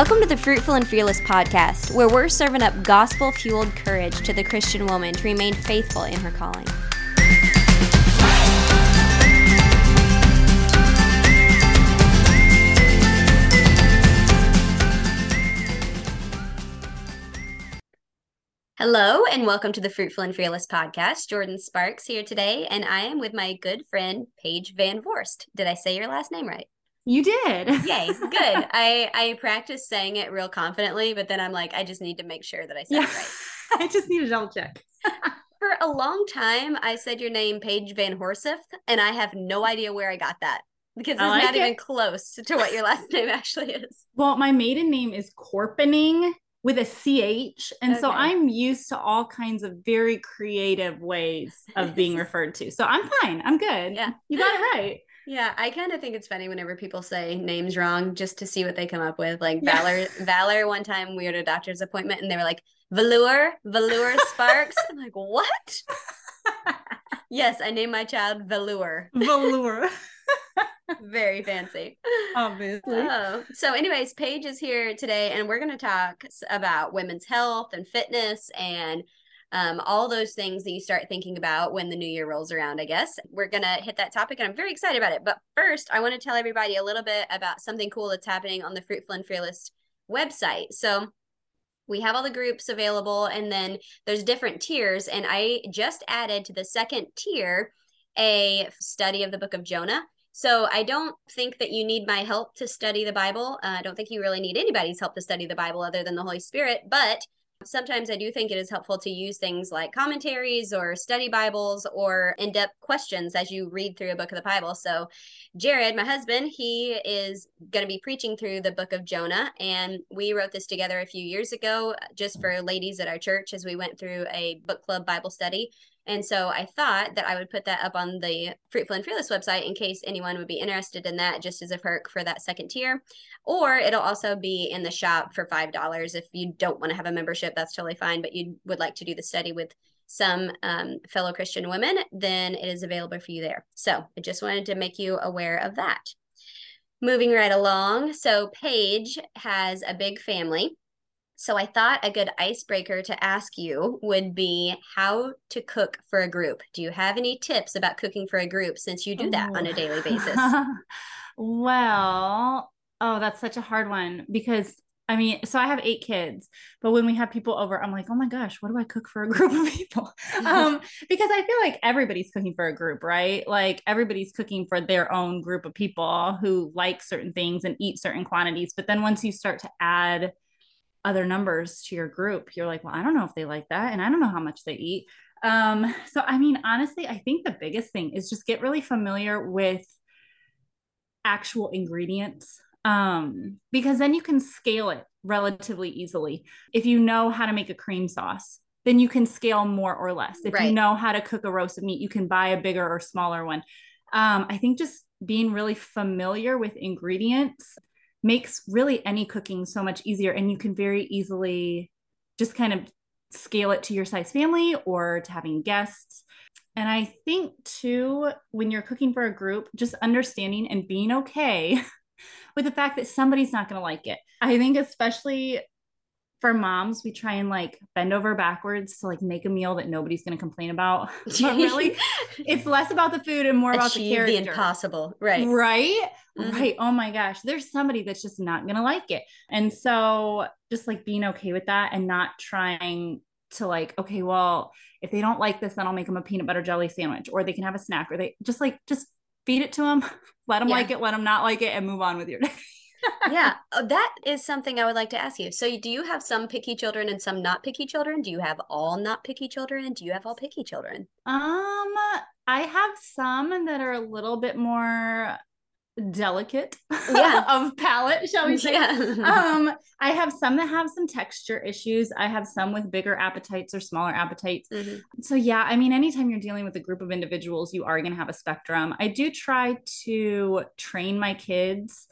Welcome to the Fruitful and Fearless podcast, where we're serving up gospel fueled courage to the Christian woman to remain faithful in her calling. Hello, and welcome to the Fruitful and Fearless podcast. Jordan Sparks here today, and I am with my good friend Paige Van Vorst. Did I say your last name right? You did. Yay, good. I I practiced saying it real confidently, but then I'm like, I just need to make sure that I said yeah. it right. I just need to double check. For a long time, I said your name Paige Van Horseth, and I have no idea where I got that because it's like not it. even close to what your last name actually is. Well, my maiden name is Corpening with a ch and okay. so i'm used to all kinds of very creative ways of being referred to so i'm fine i'm good yeah you got it right yeah, I kind of think it's funny whenever people say names wrong just to see what they come up with. Like yeah. Valor, Valor. One time we were at a doctor's appointment and they were like Velour, Velour Sparks. I'm like, what? yes, I named my child Velour. Velour. Very fancy. Obviously. Oh. So, anyways, Paige is here today, and we're going to talk about women's health and fitness and um, all those things that you start thinking about when the new year rolls around, I guess. We're going to hit that topic and I'm very excited about it. But first, I want to tell everybody a little bit about something cool that's happening on the Fruitful and Fearless website. So, we have all the groups available and then there's different tiers and i just added to the second tier a study of the book of jonah so I don't think that you need my help to study the Bible. Uh, I don't think you really need anybody's help to study the Bible other than the Holy Spirit. But Sometimes I do think it is helpful to use things like commentaries or study Bibles or in depth questions as you read through a book of the Bible. So, Jared, my husband, he is going to be preaching through the book of Jonah. And we wrote this together a few years ago uh, just for ladies at our church as we went through a book club Bible study. And so I thought that I would put that up on the Fruitful and Fearless website in case anyone would be interested in that, just as a perk for that second tier. Or it'll also be in the shop for $5. If you don't want to have a membership, that's totally fine, but you would like to do the study with some um, fellow Christian women, then it is available for you there. So I just wanted to make you aware of that. Moving right along. So Paige has a big family. So I thought a good icebreaker to ask you would be how to cook for a group. Do you have any tips about cooking for a group since you do that Ooh. on a daily basis? well, oh, that's such a hard one because I mean, so I have eight kids, but when we have people over, I'm like, oh my gosh, what do I cook for a group of people? um, because I feel like everybody's cooking for a group, right? Like everybody's cooking for their own group of people who like certain things and eat certain quantities. But then once you start to add other numbers to your group, you're like, well, I don't know if they like that. And I don't know how much they eat. Um, so, I mean, honestly, I think the biggest thing is just get really familiar with actual ingredients um, because then you can scale it relatively easily. If you know how to make a cream sauce, then you can scale more or less. If right. you know how to cook a roast of meat, you can buy a bigger or smaller one. Um, I think just being really familiar with ingredients makes really any cooking so much easier and you can very easily just kind of scale it to your size family or to having guests. And i think too when you're cooking for a group just understanding and being okay with the fact that somebody's not going to like it. I think especially for moms, we try and like bend over backwards to like make a meal that nobody's going to complain about. but really, it's less about the food and more Achieve about the character. the impossible, right? Right, mm-hmm. right. Oh my gosh, there's somebody that's just not going to like it, and so just like being okay with that and not trying to like, okay, well, if they don't like this, then I'll make them a peanut butter jelly sandwich, or they can have a snack, or they just like just feed it to them, let them yeah. like it, let them not like it, and move on with your day yeah, oh, that is something I would like to ask you. So, do you have some picky children and some not picky children? Do you have all not picky children? Do you have all picky children? Um, I have some that are a little bit more delicate yeah. of palate, shall we say. Yeah. um, I have some that have some texture issues. I have some with bigger appetites or smaller appetites. Mm-hmm. So yeah, I mean, anytime you're dealing with a group of individuals, you are going to have a spectrum. I do try to train my kids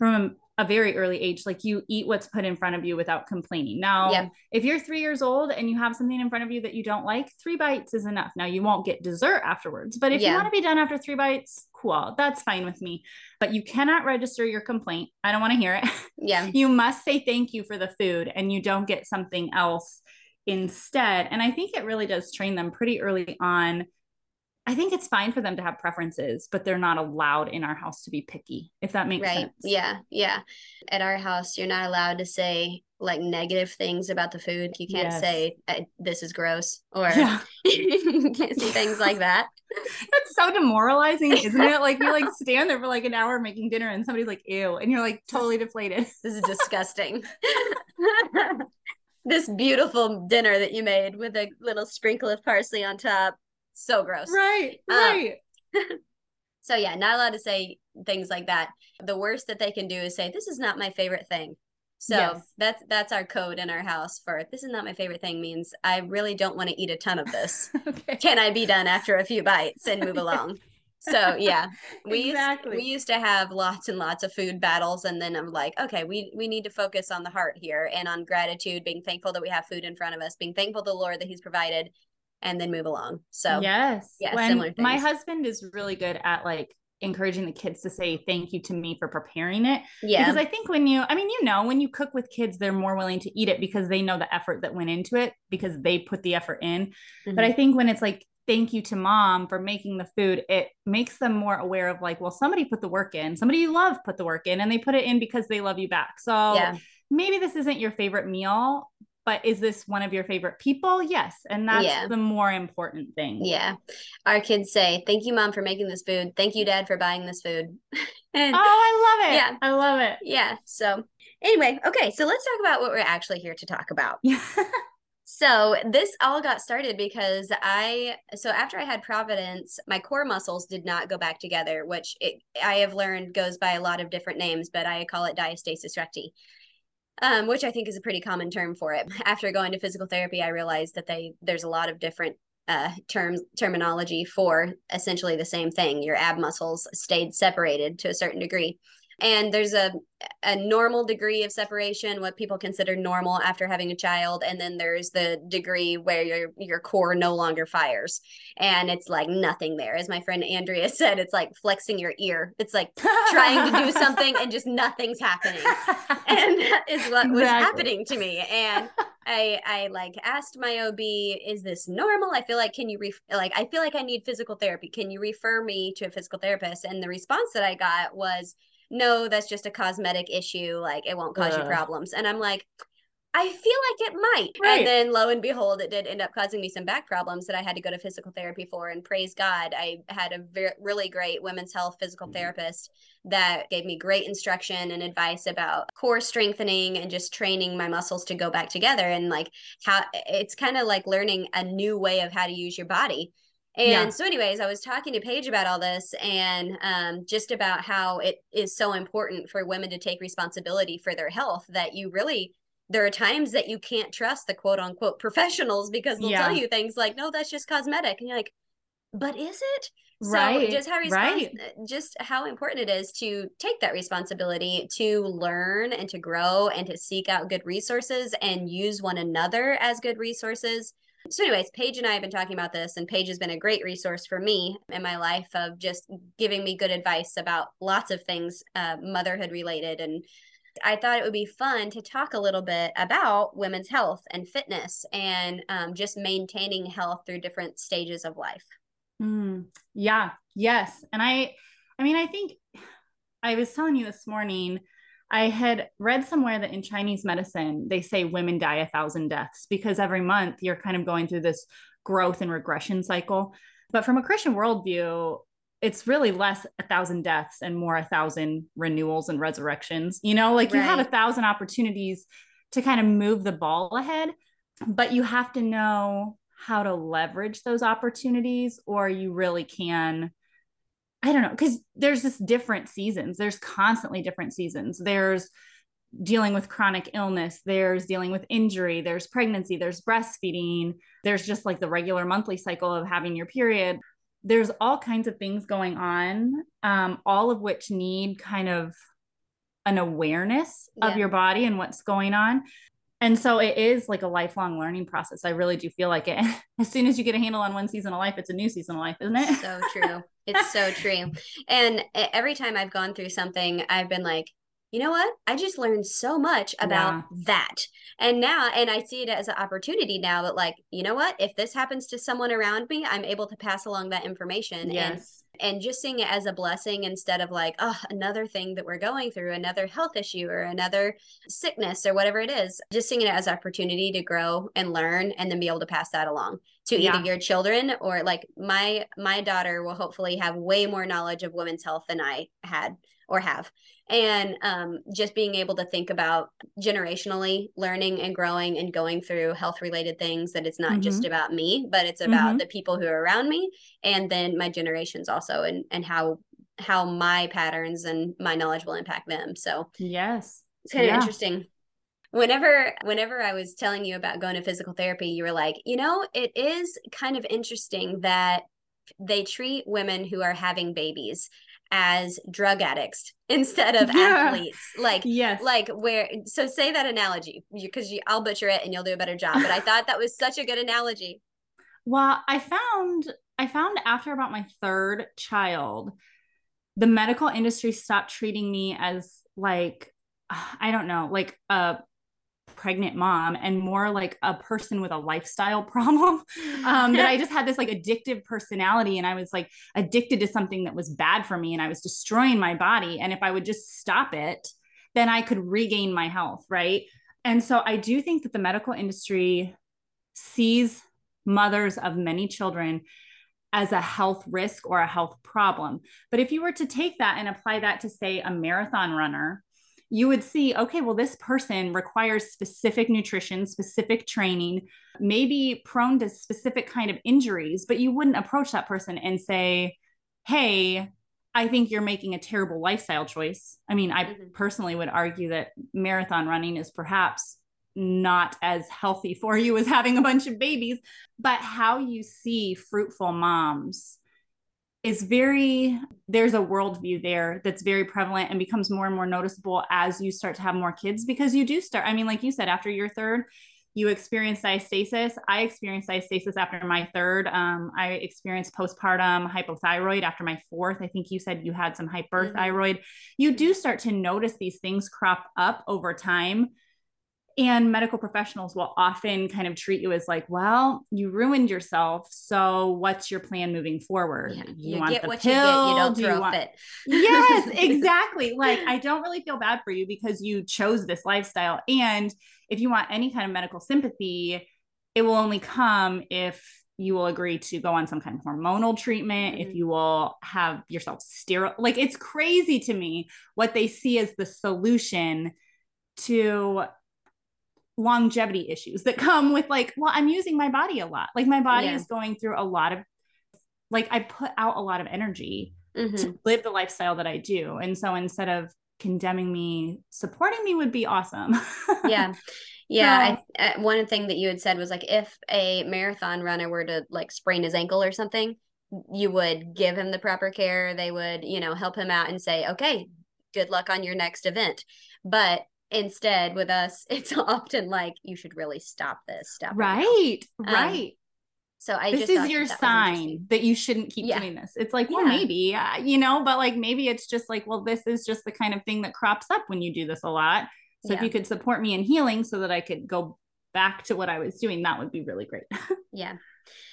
from a very early age, like you eat what's put in front of you without complaining. Now, if you're three years old and you have something in front of you that you don't like, three bites is enough. Now, you won't get dessert afterwards, but if yeah. you want to be done after three bites, cool, that's fine with me. But you cannot register your complaint. I don't want to hear it. Yeah. you must say thank you for the food and you don't get something else instead. And I think it really does train them pretty early on I think it's fine for them to have preferences, but they're not allowed in our house to be picky, if that makes right. sense. Yeah. Yeah. At our house, you're not allowed to say like negative things about the food. You can't yes. say this is gross or yeah. you can't say things like that. That's so demoralizing, isn't it? Like you like stand there for like an hour making dinner and somebody's like, ew, and you're like totally deflated. This is disgusting. this beautiful dinner that you made with a little sprinkle of parsley on top so gross. Right. Um, right. so yeah, not allowed to say things like that. The worst that they can do is say, This is not my favorite thing. So yes. that's that's our code in our house for this is not my favorite thing means I really don't want to eat a ton of this. okay. Can I be done after a few bites and move along? so yeah we exactly. used, we used to have lots and lots of food battles and then i'm like okay we we need to focus on the heart here and on gratitude being thankful that we have food in front of us being thankful to the lord that he's provided and then move along. So yes, yeah, when similar things. My husband is really good at like encouraging the kids to say thank you to me for preparing it. Yeah. Because I think when you, I mean, you know, when you cook with kids, they're more willing to eat it because they know the effort that went into it because they put the effort in. Mm-hmm. But I think when it's like, thank you to mom for making the food, it makes them more aware of like, well, somebody put the work in, somebody you love put the work in, and they put it in because they love you back. So yeah. maybe this isn't your favorite meal, but is this one of your favorite people? Yes. And that's yeah. the more important thing. Yeah. Our kids say, Thank you, mom, for making this food. Thank you, dad, for buying this food. and, oh, I love it. Yeah. I love it. Yeah. So, anyway, okay. So, let's talk about what we're actually here to talk about. So this all got started because I so after I had Providence, my core muscles did not go back together, which it, I have learned goes by a lot of different names, but I call it diastasis recti um, which I think is a pretty common term for it. After going to physical therapy, I realized that they there's a lot of different uh, terms terminology for essentially the same thing. Your ab muscles stayed separated to a certain degree and there's a a normal degree of separation what people consider normal after having a child and then there's the degree where your your core no longer fires and it's like nothing there as my friend andrea said it's like flexing your ear it's like trying to do something and just nothing's happening and that is what exactly. was happening to me and I I like asked my OB, is this normal? I feel like can you ref- like I feel like I need physical therapy. Can you refer me to a physical therapist? And the response that I got was no, that's just a cosmetic issue. Like it won't cause uh. you problems. And I'm like, I feel like it might. Right. And then lo and behold, it did end up causing me some back problems that I had to go to physical therapy for. And praise God, I had a very, really great women's health physical mm-hmm. therapist that gave me great instruction and advice about core strengthening and just training my muscles to go back together. And like how it's kind of like learning a new way of how to use your body and yeah. so, anyways, I was talking to Paige about all this and um, just about how it is so important for women to take responsibility for their health that you really, there are times that you can't trust the quote unquote professionals because they'll yeah. tell you things like, no, that's just cosmetic. And you're like, but is it? Right. So just how respons- right. just how important it is to take that responsibility to learn and to grow and to seek out good resources and use one another as good resources so, anyways, Paige and I have been talking about this, and Paige has been a great resource for me in my life of just giving me good advice about lots of things uh, motherhood related. And I thought it would be fun to talk a little bit about women's health and fitness and um, just maintaining health through different stages of life. Mm, yeah, yes. And I, I mean, I think I was telling you this morning I had read somewhere that in Chinese medicine, they say women die a thousand deaths because every month you're kind of going through this growth and regression cycle. But from a Christian worldview, it's really less a thousand deaths and more a thousand renewals and resurrections. You know, like right. you have a thousand opportunities to kind of move the ball ahead, but you have to know how to leverage those opportunities, or you really can I don't know, because there's this different seasons. There's constantly different seasons. There's dealing with chronic illness, there's dealing with injury, there's pregnancy, there's breastfeeding, there's just like the regular monthly cycle of having your period. There's all kinds of things going on, um, all of which need kind of an awareness of your body and what's going on. And so it is like a lifelong learning process. I really do feel like it. As soon as you get a handle on one season of life, it's a new season of life, isn't it? So true. It's so true. And every time I've gone through something, I've been like, you know what? I just learned so much about yeah. that. And now, and I see it as an opportunity now that, like, you know what? If this happens to someone around me, I'm able to pass along that information. Yes. And, just seeing it as a blessing instead of like, oh, another thing that we're going through, another health issue or another sickness or whatever it is, just seeing it as opportunity to grow and learn and then be able to pass that along to yeah. either your children or like my my daughter will hopefully have way more knowledge of women's health than I had or have and um, just being able to think about generationally learning and growing and going through health related things that it's not mm-hmm. just about me but it's about mm-hmm. the people who are around me and then my generations also and and how how my patterns and my knowledge will impact them so yes it's kind of yeah. interesting whenever whenever i was telling you about going to physical therapy you were like you know it is kind of interesting that they treat women who are having babies as drug addicts instead of yeah. athletes. Like yes. like where so say that analogy because you, i'll butcher it and you'll do a better job but i thought that was such a good analogy. Well i found i found after about my third child the medical industry stopped treating me as like i don't know like a pregnant mom and more like a person with a lifestyle problem. Um, that I just had this like addictive personality and I was like addicted to something that was bad for me and I was destroying my body. And if I would just stop it, then I could regain my health. Right. And so I do think that the medical industry sees mothers of many children as a health risk or a health problem. But if you were to take that and apply that to, say, a marathon runner you would see, okay, well, this person requires specific nutrition, specific training, maybe prone to specific kind of injuries, but you wouldn't approach that person and say, hey, I think you're making a terrible lifestyle choice. I mean, I mm-hmm. personally would argue that marathon running is perhaps not as healthy for you as having a bunch of babies, but how you see fruitful moms is very there's a worldview there that's very prevalent and becomes more and more noticeable as you start to have more kids because you do start i mean like you said after your third you experience diastasis i experienced diastasis after my third. Um, i experienced postpartum hypothyroid after my fourth. I think you said you had some hyperthyroid. Mm-hmm. you do start to notice these things crop up over time and medical professionals will often kind of treat you as like, well, you ruined yourself. So what's your plan moving forward? Yeah, you, you, want get the what pill? you get. You don't Do throw you want... fit. yes, exactly. like I don't really feel bad for you because you chose this lifestyle. And if you want any kind of medical sympathy, it will only come if you will agree to go on some kind of hormonal treatment, mm-hmm. if you will have yourself sterile. Like it's crazy to me what they see as the solution to longevity issues that come with like well i'm using my body a lot. Like my body yeah. is going through a lot of like i put out a lot of energy mm-hmm. to live the lifestyle that i do. And so instead of condemning me supporting me would be awesome. Yeah. Yeah so, I, uh, one thing that you had said was like if a marathon runner were to like sprain his ankle or something you would give him the proper care. They would you know help him out and say okay good luck on your next event. But Instead, with us, it's often like you should really stop this stuff. Right, um, right. So I this is your that sign that you shouldn't keep yeah. doing this. It's like, well, yeah. maybe, uh, you know, but like maybe it's just like, well, this is just the kind of thing that crops up when you do this a lot. So yeah. if you could support me in healing so that I could go back to what I was doing, that would be really great. yeah.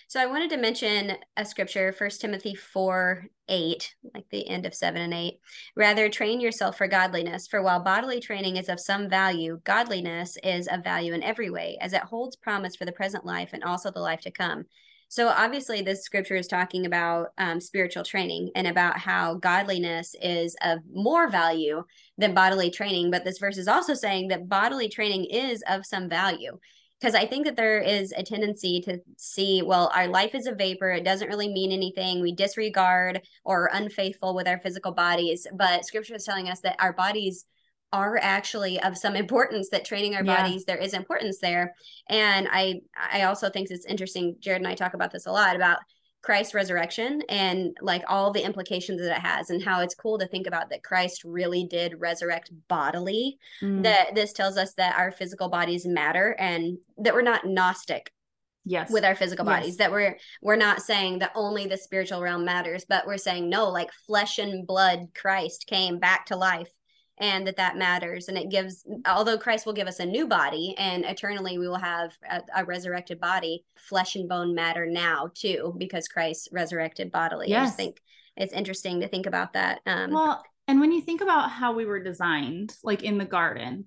So I wanted to mention a scripture, First Timothy 4 8, like the end of 7 and 8. Rather, train yourself for godliness, for while bodily training is of some value, godliness is of value in every way, as it holds promise for the present life and also the life to come. So, obviously, this scripture is talking about um, spiritual training and about how godliness is of more value than bodily training. But this verse is also saying that bodily training is of some value because I think that there is a tendency to see, well, our life is a vapor. It doesn't really mean anything. We disregard or are unfaithful with our physical bodies. But scripture is telling us that our bodies are actually of some importance that training our yeah. bodies there is importance there and i i also think it's interesting jared and i talk about this a lot about Christ's resurrection and like all the implications that it has, and how it's cool to think about that Christ really did resurrect bodily. Mm. That this tells us that our physical bodies matter and that we're not Gnostic yes with our physical bodies yes. that we're we're not saying that only the spiritual realm matters but we're saying no like flesh and blood christ came back to life and that that matters and it gives although christ will give us a new body and eternally we will have a, a resurrected body flesh and bone matter now too because christ resurrected bodily yes. i just think it's interesting to think about that um, well and when you think about how we were designed like in the garden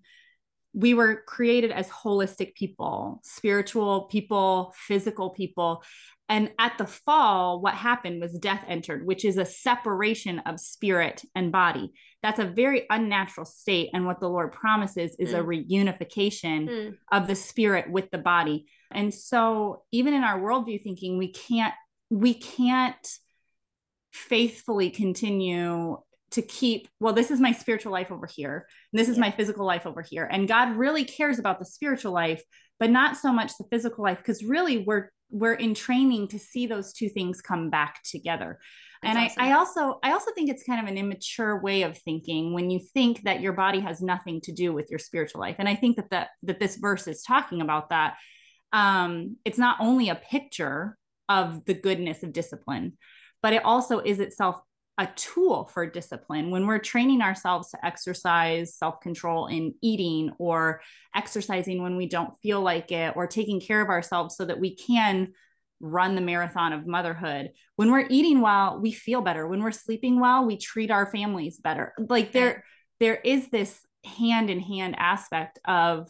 we were created as holistic people spiritual people physical people and at the fall, what happened was death entered, which is a separation of spirit and body. That's a very unnatural state. And what the Lord promises is mm. a reunification mm. of the spirit with the body. And so, even in our worldview thinking, we can't, we can't faithfully continue to keep well this is my spiritual life over here and this is yeah. my physical life over here and god really cares about the spiritual life but not so much the physical life because really we're we're in training to see those two things come back together That's and awesome. I, I also i also think it's kind of an immature way of thinking when you think that your body has nothing to do with your spiritual life. And i think that that that this verse is talking about that. Um it's not only a picture of the goodness of discipline but it also is itself a tool for discipline. When we're training ourselves to exercise self-control in eating or exercising when we don't feel like it or taking care of ourselves so that we can run the marathon of motherhood. When we're eating well we feel better. When we're sleeping well we treat our families better. Like there there is this hand in hand aspect of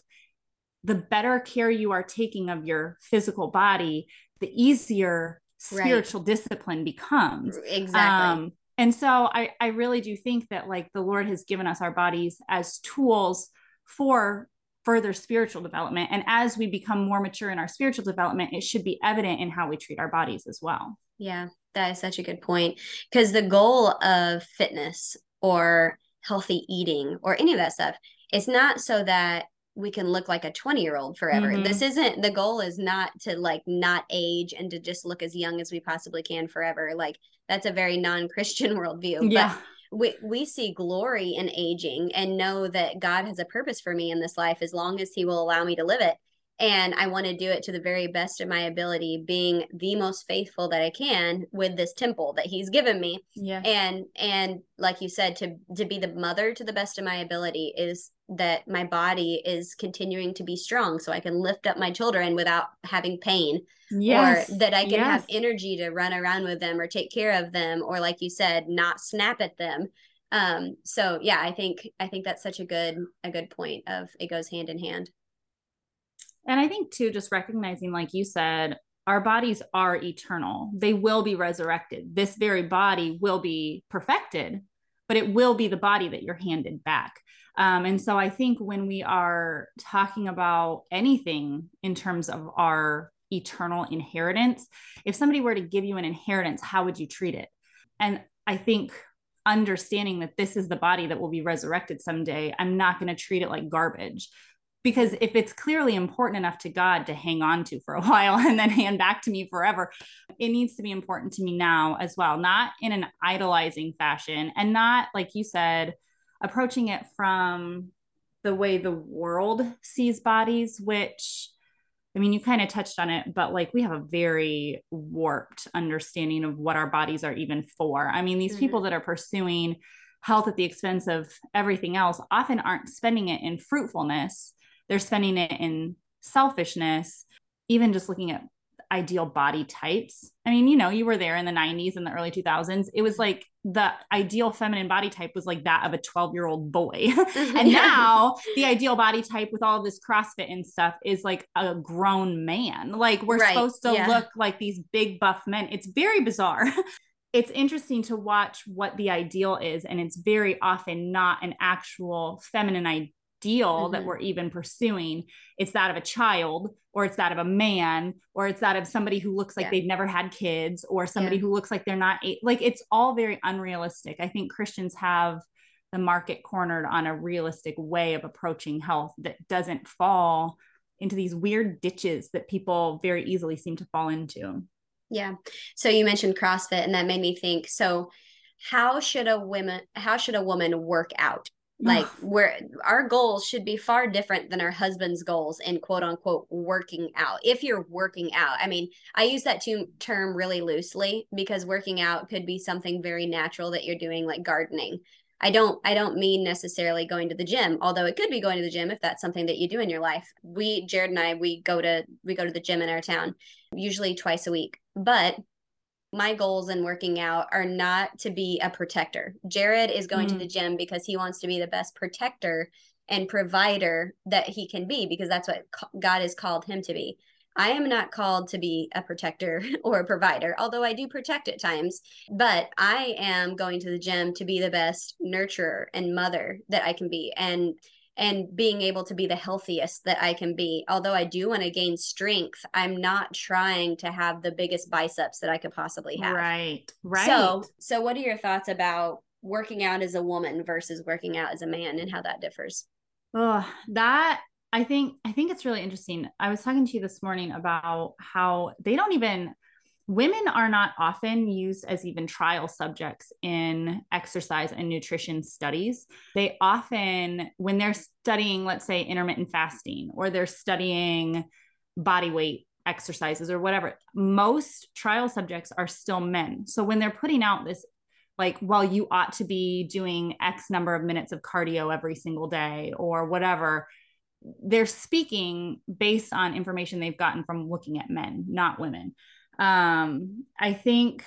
the better care you are taking of your physical body the easier spiritual right. discipline becomes. Exactly. Um, and so I, I really do think that like the lord has given us our bodies as tools for further spiritual development and as we become more mature in our spiritual development it should be evident in how we treat our bodies as well yeah that is such a good point because the goal of fitness or healthy eating or any of that stuff it's not so that we can look like a 20 year old forever. Mm-hmm. This isn't the goal is not to like not age and to just look as young as we possibly can forever. Like that's a very non-Christian worldview. Yeah. But we, we see glory in aging and know that God has a purpose for me in this life as long as he will allow me to live it and I want to do it to the very best of my ability, being the most faithful that I can with this temple that He's given me. Yeah. And and like you said, to to be the mother to the best of my ability is that my body is continuing to be strong, so I can lift up my children without having pain. Yes. Or that I can yes. have energy to run around with them or take care of them, or like you said, not snap at them um so yeah i think i think that's such a good a good point of it goes hand in hand and I think too, just recognizing, like you said, our bodies are eternal. They will be resurrected. This very body will be perfected, but it will be the body that you're handed back. Um, and so I think when we are talking about anything in terms of our eternal inheritance, if somebody were to give you an inheritance, how would you treat it? And I think understanding that this is the body that will be resurrected someday, I'm not going to treat it like garbage because if it's clearly important enough to God to hang on to for a while and then hand back to me forever, it needs to be important to me now as well, not in an idolizing fashion and not, like you said, approaching it from the way the world sees bodies, which I mean, you kind of touched on it, but like we have a very warped understanding of what our bodies are even for. I mean, these mm-hmm. people that are pursuing health at the expense of everything else often aren't spending it in fruitfulness they're spending it in selfishness, even just looking at ideal body types. I mean, you know, you were there in the 90s and the early 2000s. It was like the ideal feminine body type was like that of a 12 year old boy. Mm-hmm. and now the ideal body type with all this CrossFit and stuff is like a grown man. Like we're right. supposed to yeah. look like these big buff men. It's very bizarre. it's interesting to watch what the ideal is. And it's very often not an actual feminine ideal mm-hmm. that we're even pursuing it's that of a child or it's that of a man or it's that of somebody who looks like yeah. they've never had kids or somebody yeah. who looks like they're not like it's all very unrealistic i think christians have the market cornered on a realistic way of approaching health that doesn't fall into these weird ditches that people very easily seem to fall into Yeah. So you mentioned CrossFit and that made me think so how should a woman how should a woman work out? Like where our goals should be far different than our husband's goals in quote unquote working out. If you're working out, I mean, I use that term really loosely because working out could be something very natural that you're doing like gardening. I don't I don't mean necessarily going to the gym, although it could be going to the gym if that's something that you do in your life. We Jared and I we go to we go to the gym in our town usually twice a week. But my goals in working out are not to be a protector. Jared is going mm. to the gym because he wants to be the best protector and provider that he can be because that's what God has called him to be. I am not called to be a protector or a provider, although I do protect at times, but I am going to the gym to be the best nurturer and mother that I can be. And and being able to be the healthiest that I can be. Although I do want to gain strength, I'm not trying to have the biggest biceps that I could possibly have. Right. Right. So, so what are your thoughts about working out as a woman versus working out as a man and how that differs? Oh, that I think I think it's really interesting. I was talking to you this morning about how they don't even women are not often used as even trial subjects in exercise and nutrition studies. They often, when they're studying, let's say, intermittent fasting or they're studying body weight exercises or whatever, most trial subjects are still men. So when they're putting out this, like, well, you ought to be doing X number of minutes of cardio every single day or whatever, they're speaking based on information they've gotten from looking at men, not women. Um, I think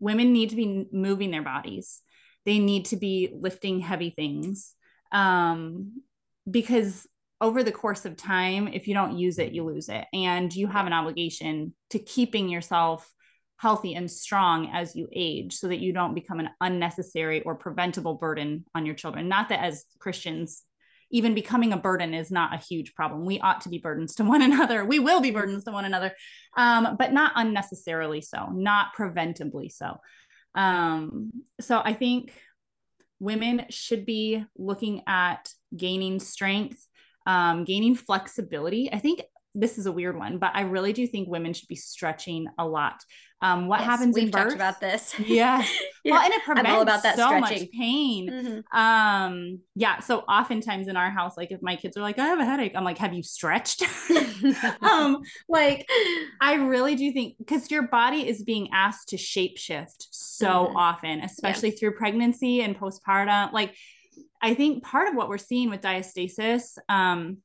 women need to be moving their bodies. They need to be lifting heavy things. Um, because over the course of time, if you don't use it, you lose it. And you have an obligation to keeping yourself healthy and strong as you age so that you don't become an unnecessary or preventable burden on your children. Not that as Christians, even becoming a burden is not a huge problem. We ought to be burdens to one another. We will be burdens to one another, um, but not unnecessarily so, not preventably so. Um, so I think women should be looking at gaining strength, um, gaining flexibility. I think this is a weird one, but I really do think women should be stretching a lot. Um, what yes, happens we've in birth? Talked about this. Yes. yeah. Well, and it prevents I'm all about that so stretching. much pain. Mm-hmm. Um, yeah. So oftentimes in our house, like if my kids are like, I have a headache, I'm like, have you stretched? um, like I really do think because your body is being asked to shapeshift so mm-hmm. often, especially yeah. through pregnancy and postpartum. Like I think part of what we're seeing with diastasis, um,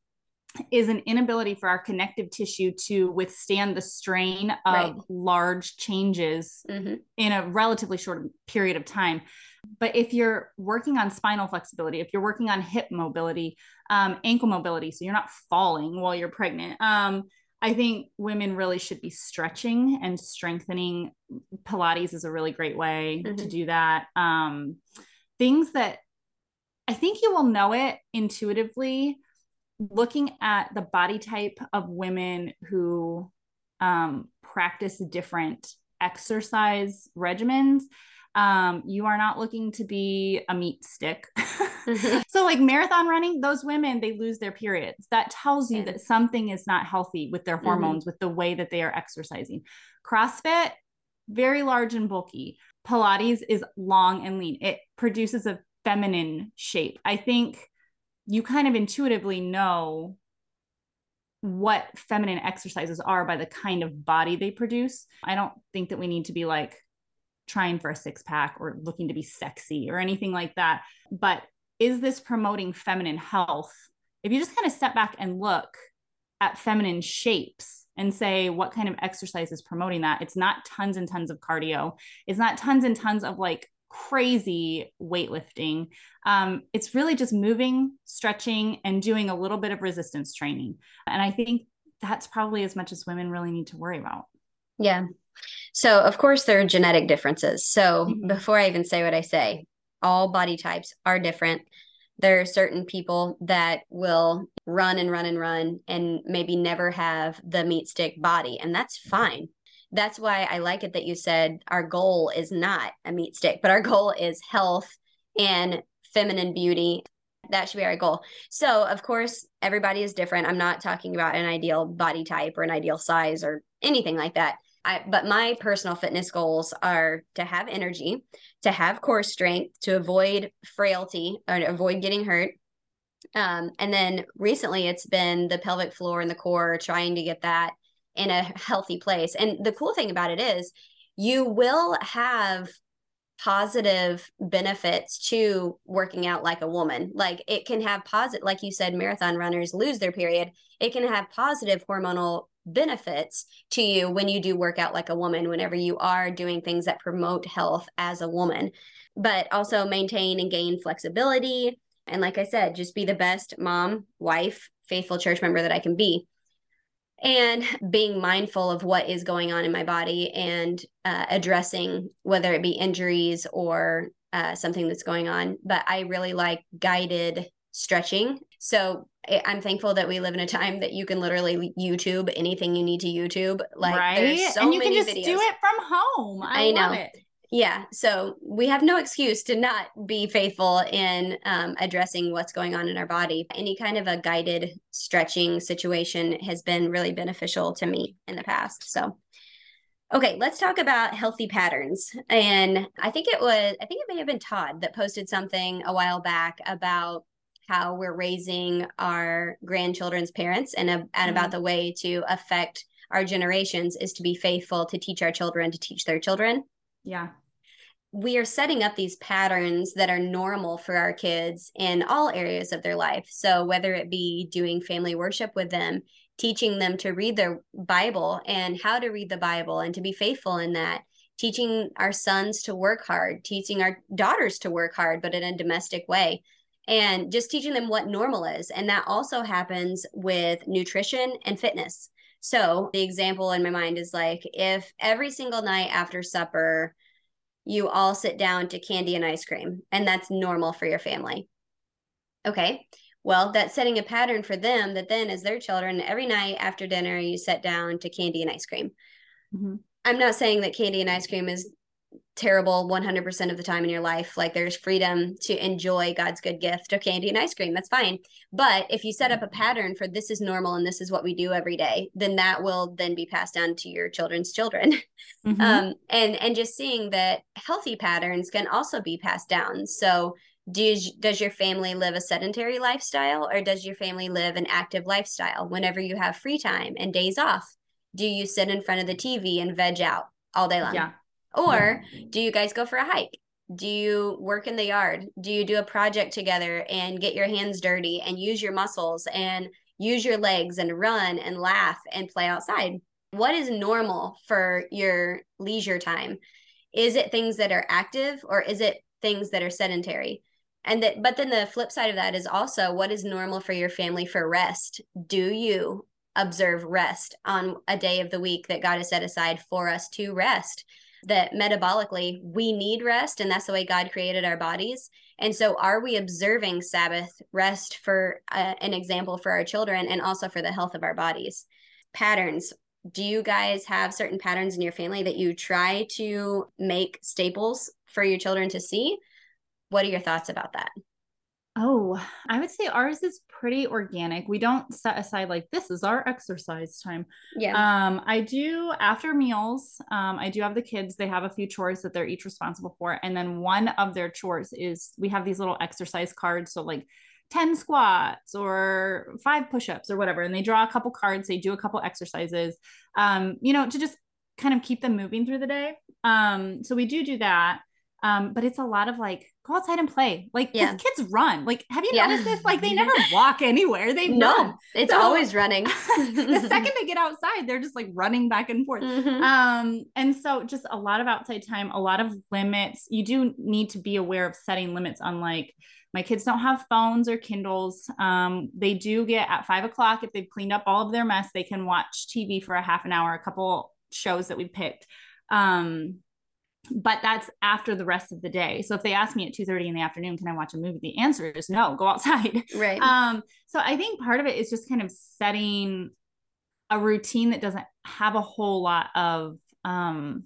is an inability for our connective tissue to withstand the strain of right. large changes mm-hmm. in a relatively short period of time. But if you're working on spinal flexibility, if you're working on hip mobility, um, ankle mobility, so you're not falling while you're pregnant, um, I think women really should be stretching and strengthening. Pilates is a really great way mm-hmm. to do that. Um, things that I think you will know it intuitively looking at the body type of women who um, practice different exercise regimens, um, you are not looking to be a meat stick. mm-hmm. So, like marathon running, those women, they lose their periods. That tells you that something is not healthy with their mm-hmm. hormones, mm-hmm. with the way that they are exercising. CrossFit, very large and bulky. Pilates is long and lean. It produces a feminine shape. I think you kind of intuitively know what feminine exercises are by the kind of body they produce. I don't think that we need to be like trying for a six pack or looking to be sexy or anything like that. But is this promoting feminine health? If you just kind of step back and look at feminine shapes and say what kind of exercise is promoting that, it's not tons and tons of cardio. It's not tons and tons of like crazy weightlifting. Um, it's really just moving, stretching, and doing a little bit of resistance training. And I think that's probably as much as women really need to worry about. Yeah. So, of course, there are genetic differences. So, mm-hmm. before I even say what I say, all body types are different. There are certain people that will run and run and run and maybe never have the meat stick body, and that's fine that's why I like it that you said our goal is not a meat stick, but our goal is health and feminine beauty. That should be our goal. So, of course, everybody is different. I'm not talking about an ideal body type or an ideal size or anything like that. I but my personal fitness goals are to have energy, to have core strength, to avoid frailty or avoid getting hurt. Um, and then recently it's been the pelvic floor and the core, trying to get that in a healthy place. And the cool thing about it is you will have positive benefits to working out like a woman. Like it can have positive, like you said, marathon runners lose their period. It can have positive hormonal benefits to you when you do work out like a woman, whenever you are doing things that promote health as a woman, but also maintain and gain flexibility. And like I said, just be the best mom, wife, faithful church member that I can be and being mindful of what is going on in my body and uh, addressing whether it be injuries or uh, something that's going on. But I really like guided stretching. So I'm thankful that we live in a time that you can literally YouTube anything you need to YouTube. Like, right? So and you can just videos. do it from home. I, I know. It yeah so we have no excuse to not be faithful in um, addressing what's going on in our body. Any kind of a guided stretching situation has been really beneficial to me in the past so. Okay let's talk about healthy patterns and i think it was i think it may have been todd that posted something a while back about how we're raising our grandchildren's parents and, and mm-hmm. about the way to affect our generations is to be faithful to teach our children to teach their children yeah. We are setting up these patterns that are normal for our kids in all areas of their life. So, whether it be doing family worship with them, teaching them to read their Bible and how to read the Bible and to be faithful in that, teaching our sons to work hard, teaching our daughters to work hard, but in a domestic way, and just teaching them what normal is. And that also happens with nutrition and fitness. So the example in my mind is like if every single night after supper, you all sit down to candy and ice cream, and that's normal for your family. Okay. Well, that's setting a pattern for them that then, as their children, every night after dinner, you sit down to candy and ice cream. Mm-hmm. I'm not saying that candy and ice cream is terrible 100% of the time in your life. Like there's freedom to enjoy God's good gift of candy and ice cream. That's fine. But if you set up a pattern for this is normal and this is what we do every day, then that will then be passed down to your children's children. Mm-hmm. Um, and and just seeing that healthy patterns can also be passed down. So do you, does your family live a sedentary lifestyle or does your family live an active lifestyle whenever you have free time and days off? Do you sit in front of the TV and veg out all day long? Yeah. Or do you guys go for a hike? Do you work in the yard? Do you do a project together and get your hands dirty and use your muscles and use your legs and run and laugh and play outside? What is normal for your leisure time? Is it things that are active or is it things that are sedentary? And that but then the flip side of that is also what is normal for your family for rest? Do you observe rest on a day of the week that God has set aside for us to rest? That metabolically we need rest and that's the way God created our bodies. And so are we observing Sabbath rest for uh, an example for our children and also for the health of our bodies? Patterns. Do you guys have certain patterns in your family that you try to make staples for your children to see? What are your thoughts about that? Oh, I would say ours is pretty organic. We don't set aside like this is our exercise time. Yeah. Um, I do after meals. Um, I do have the kids. They have a few chores that they're each responsible for, and then one of their chores is we have these little exercise cards. So like 10 squats or five push-ups or whatever and they draw a couple cards they do a couple exercises um, you know to just kind of keep them moving through the day um, so we do do that um, but it's a lot of like go outside and play. Like yeah. kids run. Like, have you yeah. noticed this? Like they never walk anywhere. They no, run. It's so, always running. the second they get outside, they're just like running back and forth. Mm-hmm. Um, and so just a lot of outside time, a lot of limits. You do need to be aware of setting limits on like my kids don't have phones or Kindles. Um, they do get at five o'clock if they've cleaned up all of their mess, they can watch TV for a half an hour, a couple shows that we picked. Um, but that's after the rest of the day. So if they ask me at 2 30 in the afternoon, can I watch a movie? The answer is no, go outside. Right. Um, so I think part of it is just kind of setting a routine that doesn't have a whole lot of um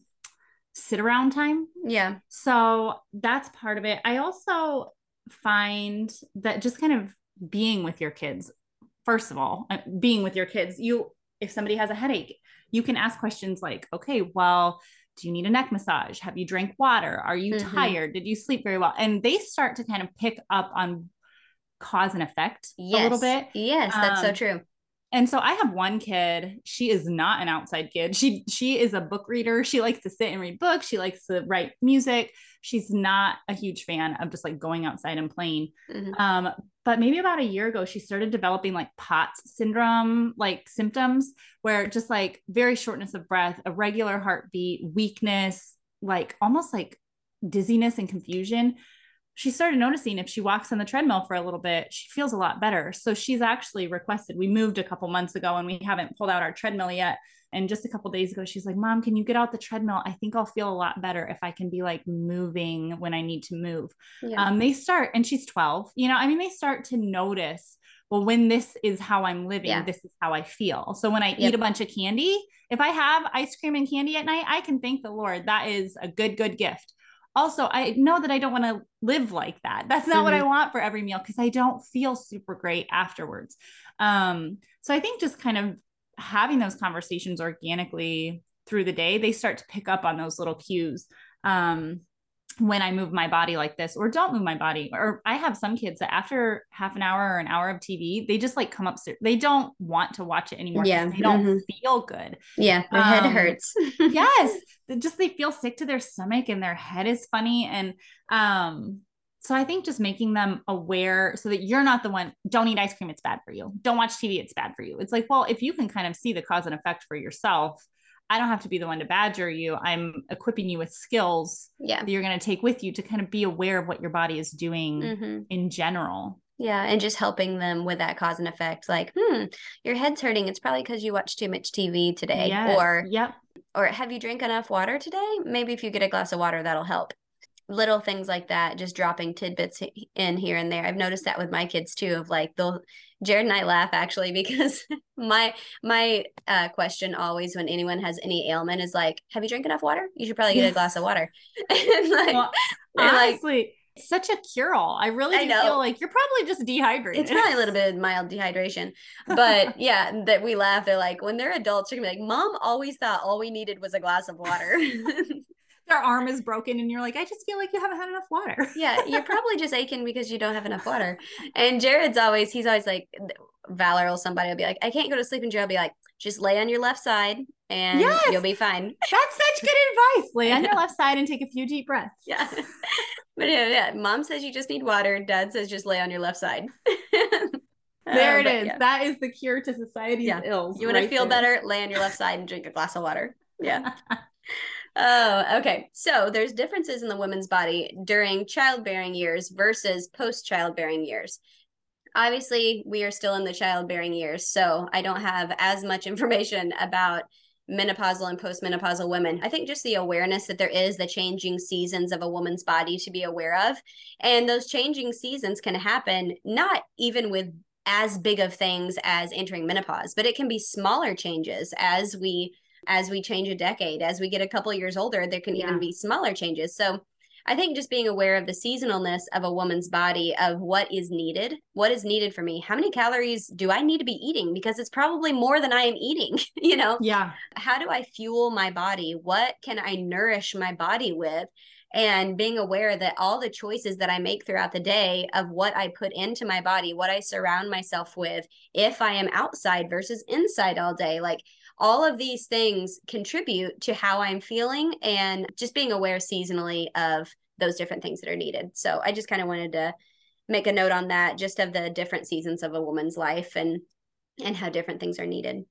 sit around time. Yeah. So that's part of it. I also find that just kind of being with your kids, first of all, uh, being with your kids, you if somebody has a headache, you can ask questions like, okay, well, do you need a neck massage? Have you drank water? Are you mm-hmm. tired? Did you sleep very well? And they start to kind of pick up on cause and effect yes. a little bit. Yes, that's um, so true. And so I have one kid. She is not an outside kid. She she is a book reader. She likes to sit and read books. She likes to write music. She's not a huge fan of just like going outside and playing. Mm-hmm. Um, but maybe about a year ago, she started developing like POTS syndrome like symptoms, where just like very shortness of breath, a regular heartbeat, weakness, like almost like dizziness and confusion she started noticing if she walks on the treadmill for a little bit, she feels a lot better. So she's actually requested. We moved a couple months ago and we haven't pulled out our treadmill yet. And just a couple days ago, she's like, Mom, can you get out the treadmill? I think I'll feel a lot better if I can be like moving when I need to move. Yeah. Um, they start, and she's 12, you know, I mean, they start to notice, well, when this is how I'm living, yeah. this is how I feel. So when I yep. eat a bunch of candy, if I have ice cream and candy at night, I can thank the Lord. That is a good, good gift also i know that i don't want to live like that that's not mm-hmm. what i mm-hmm. want for every meal because i don't feel super great afterwards um so i think just kind of having those conversations organically through the day they start to pick up on those little cues um when I move my body like this or don't move my body. Or I have some kids that after half an hour or an hour of TV, they just like come upstairs. They don't want to watch it anymore. Yeah. They don't mm-hmm. feel good. Yeah. Their um, head hurts. yes. They just they feel sick to their stomach and their head is funny. And um, so I think just making them aware so that you're not the one, don't eat ice cream, it's bad for you. Don't watch TV, it's bad for you. It's like, well, if you can kind of see the cause and effect for yourself, I don't have to be the one to badger you. I'm equipping you with skills yeah. that you're going to take with you to kind of be aware of what your body is doing mm-hmm. in general. Yeah, and just helping them with that cause and effect. Like, hmm, your head's hurting. It's probably because you watched too much TV today. Yes. Or, yep. Or have you drank enough water today? Maybe if you get a glass of water, that'll help little things like that, just dropping tidbits in here and there. I've noticed that with my kids too, of like they'll Jared and I laugh actually because my my uh, question always when anyone has any ailment is like, "Have you drank enough water? You should probably get a glass of water." and like, well, honestly, like, it's such a cure all. I really I feel like you're probably just dehydrated. It's probably a little bit of mild dehydration. But yeah, that we laugh. They're like, when they're adults, they're gonna be like, Mom always thought all we needed was a glass of water their arm is broken and you're like, I just feel like you haven't had enough water. yeah, you're probably just aching because you don't have enough water. And Jared's always, he's always like, Valor or somebody will be like, I can't go to sleep. And Jared will be like, just lay on your left side and yes! you'll be fine. That's such good advice. Lay on your left side and take a few deep breaths. Yeah. But yeah, yeah, mom says you just need water. Dad says just lay on your left side. Um, there it is. Yeah. That is the cure to society's yeah. ills. You want right to feel there. better? Lay on your left side and drink a glass of water. Yeah. Oh, okay. So there's differences in the woman's body during childbearing years versus post childbearing years. Obviously, we are still in the childbearing years, so I don't have as much information about menopausal and postmenopausal women. I think just the awareness that there is the changing seasons of a woman's body to be aware of. And those changing seasons can happen not even with as big of things as entering menopause, but it can be smaller changes as we as we change a decade, as we get a couple years older, there can yeah. even be smaller changes. So I think just being aware of the seasonalness of a woman's body, of what is needed, what is needed for me, how many calories do I need to be eating? Because it's probably more than I am eating, you know? Yeah. How do I fuel my body? What can I nourish my body with? And being aware that all the choices that I make throughout the day of what I put into my body, what I surround myself with, if I am outside versus inside all day, like all of these things contribute to how I'm feeling and just being aware seasonally of those different things that are needed. So I just kind of wanted to make a note on that just of the different seasons of a woman's life and and how different things are needed.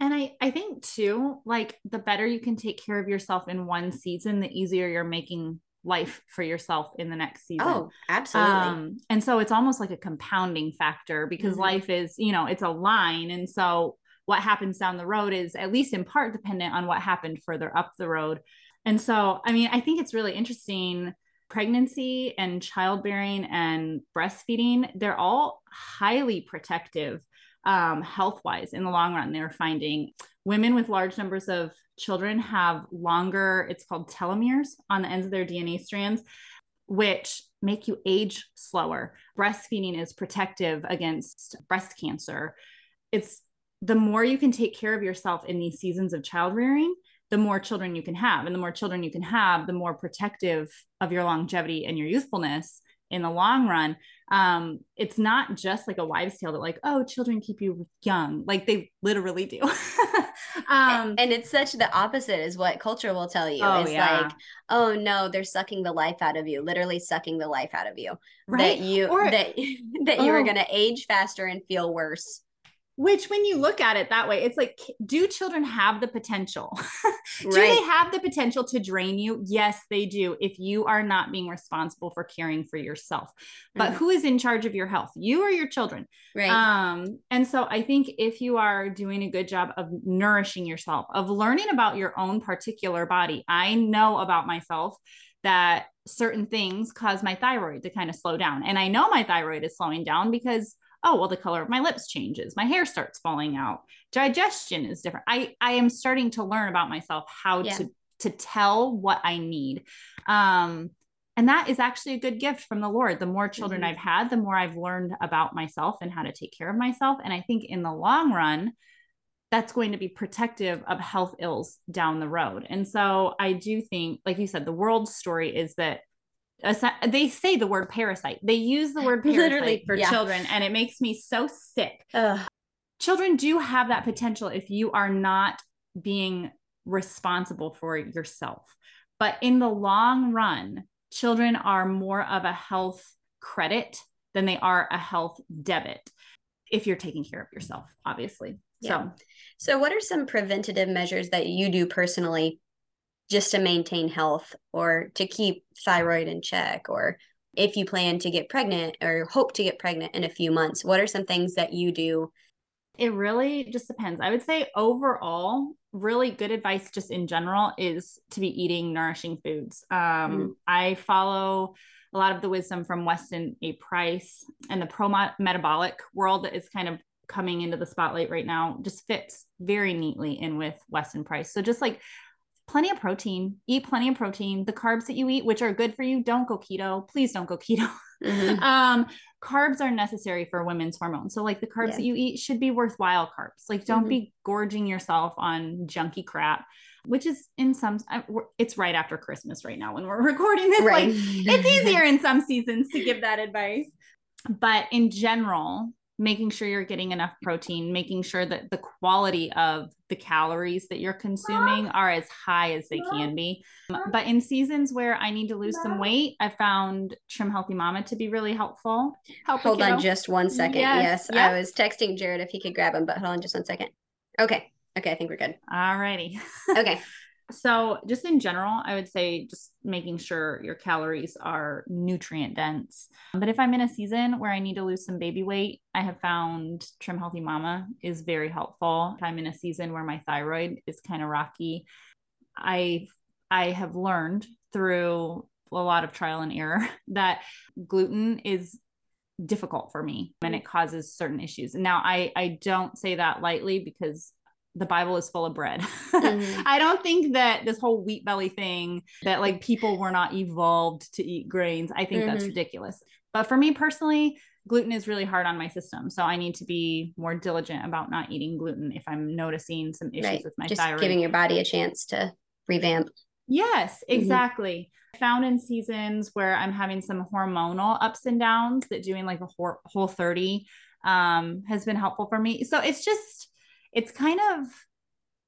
And I I think too like the better you can take care of yourself in one season the easier you're making life for yourself in the next season. Oh, absolutely. Um, and so it's almost like a compounding factor because mm-hmm. life is, you know, it's a line. And so what happens down the road is at least in part dependent on what happened further up the road. And so, I mean, I think it's really interesting. Pregnancy and childbearing and breastfeeding, they're all highly protective um, health wise in the long run. They're finding women with large numbers of children have longer, it's called telomeres on the ends of their DNA strands, which make you age slower. Breastfeeding is protective against breast cancer. It's the more you can take care of yourself in these seasons of child rearing, the more children you can have. And the more children you can have, the more protective of your longevity and your youthfulness in the long run. Um, it's not just like a wives' tale that, like, oh, children keep you young. Like they literally do. um, and it's such the opposite is what culture will tell you. Oh, it's yeah. like, oh no, they're sucking the life out of you, literally sucking the life out of you. Right. That you or, that that you oh. are gonna age faster and feel worse which when you look at it that way it's like do children have the potential? Do right. they have the potential to drain you? Yes they do if you are not being responsible for caring for yourself. But mm-hmm. who is in charge of your health? You or your children. Right. Um and so i think if you are doing a good job of nourishing yourself of learning about your own particular body i know about myself that certain things cause my thyroid to kind of slow down. And i know my thyroid is slowing down because oh well the color of my lips changes my hair starts falling out. Digestion is different. I i am starting to learn about myself how yeah. to to tell what i need. Um and that is actually a good gift from the lord. The more children mm-hmm. i've had the more i've learned about myself and how to take care of myself. And i think in the long run that's going to be protective of health ills down the road. And so i do think like you said the world story is that they say the word parasite. They use the word parasite Literally, for yeah. children, and it makes me so sick. Ugh. Children do have that potential if you are not being responsible for yourself. But in the long run, children are more of a health credit than they are a health debit if you're taking care of yourself, obviously. Yeah. So, so what are some preventative measures that you do personally just to maintain health or to keep thyroid in check or if you plan to get pregnant or hope to get pregnant in a few months what are some things that you do? It really just depends. I would say overall really good advice just in general is to be eating nourishing foods. Um, mm i follow a lot of the wisdom from weston a. Price and the pro metabolic world that is kind of coming into the spotlight right now just fits very neatly in with weston price. So just like plenty of protein. Eat plenty of protein. The carbs that you eat, which are good for you, don't go keto. Please don't go keto. Mm-hmm. um, carbs are necessary for women's hormones. So, like the carbs yeah. that you eat should be worthwhile carbs. Like, don't mm-hmm. be gorging yourself on junky crap. Which is in some, it's right after Christmas right now when we're recording this. Right. Like, it's easier in some seasons to give that advice. But in general, making sure you're getting enough protein, making sure that the quality of the calories that you're consuming are as high as they can be. But in seasons where I need to lose some weight, I found Trim Healthy Mama to be really helpful. Help hold on just one second. Yes, yes. I was texting Jared if he could grab him, but hold on just one second. Okay. Okay, I think we're good. All righty. okay. So, just in general, I would say just making sure your calories are nutrient dense. But if I'm in a season where I need to lose some baby weight, I have found Trim Healthy Mama is very helpful. If I'm in a season where my thyroid is kind of rocky, I I have learned through a lot of trial and error that gluten is difficult for me and it causes certain issues. Now I I don't say that lightly because the Bible is full of bread. Mm-hmm. I don't think that this whole wheat belly thing that like people were not evolved to eat grains, I think mm-hmm. that's ridiculous. But for me personally, gluten is really hard on my system. So I need to be more diligent about not eating gluten if I'm noticing some issues right. with my Just thyroid. Giving your body a chance to revamp. Yes, mm-hmm. exactly. Mm-hmm. Found in seasons where I'm having some hormonal ups and downs that doing like a whole 30 um, has been helpful for me. So it's just, it's kind of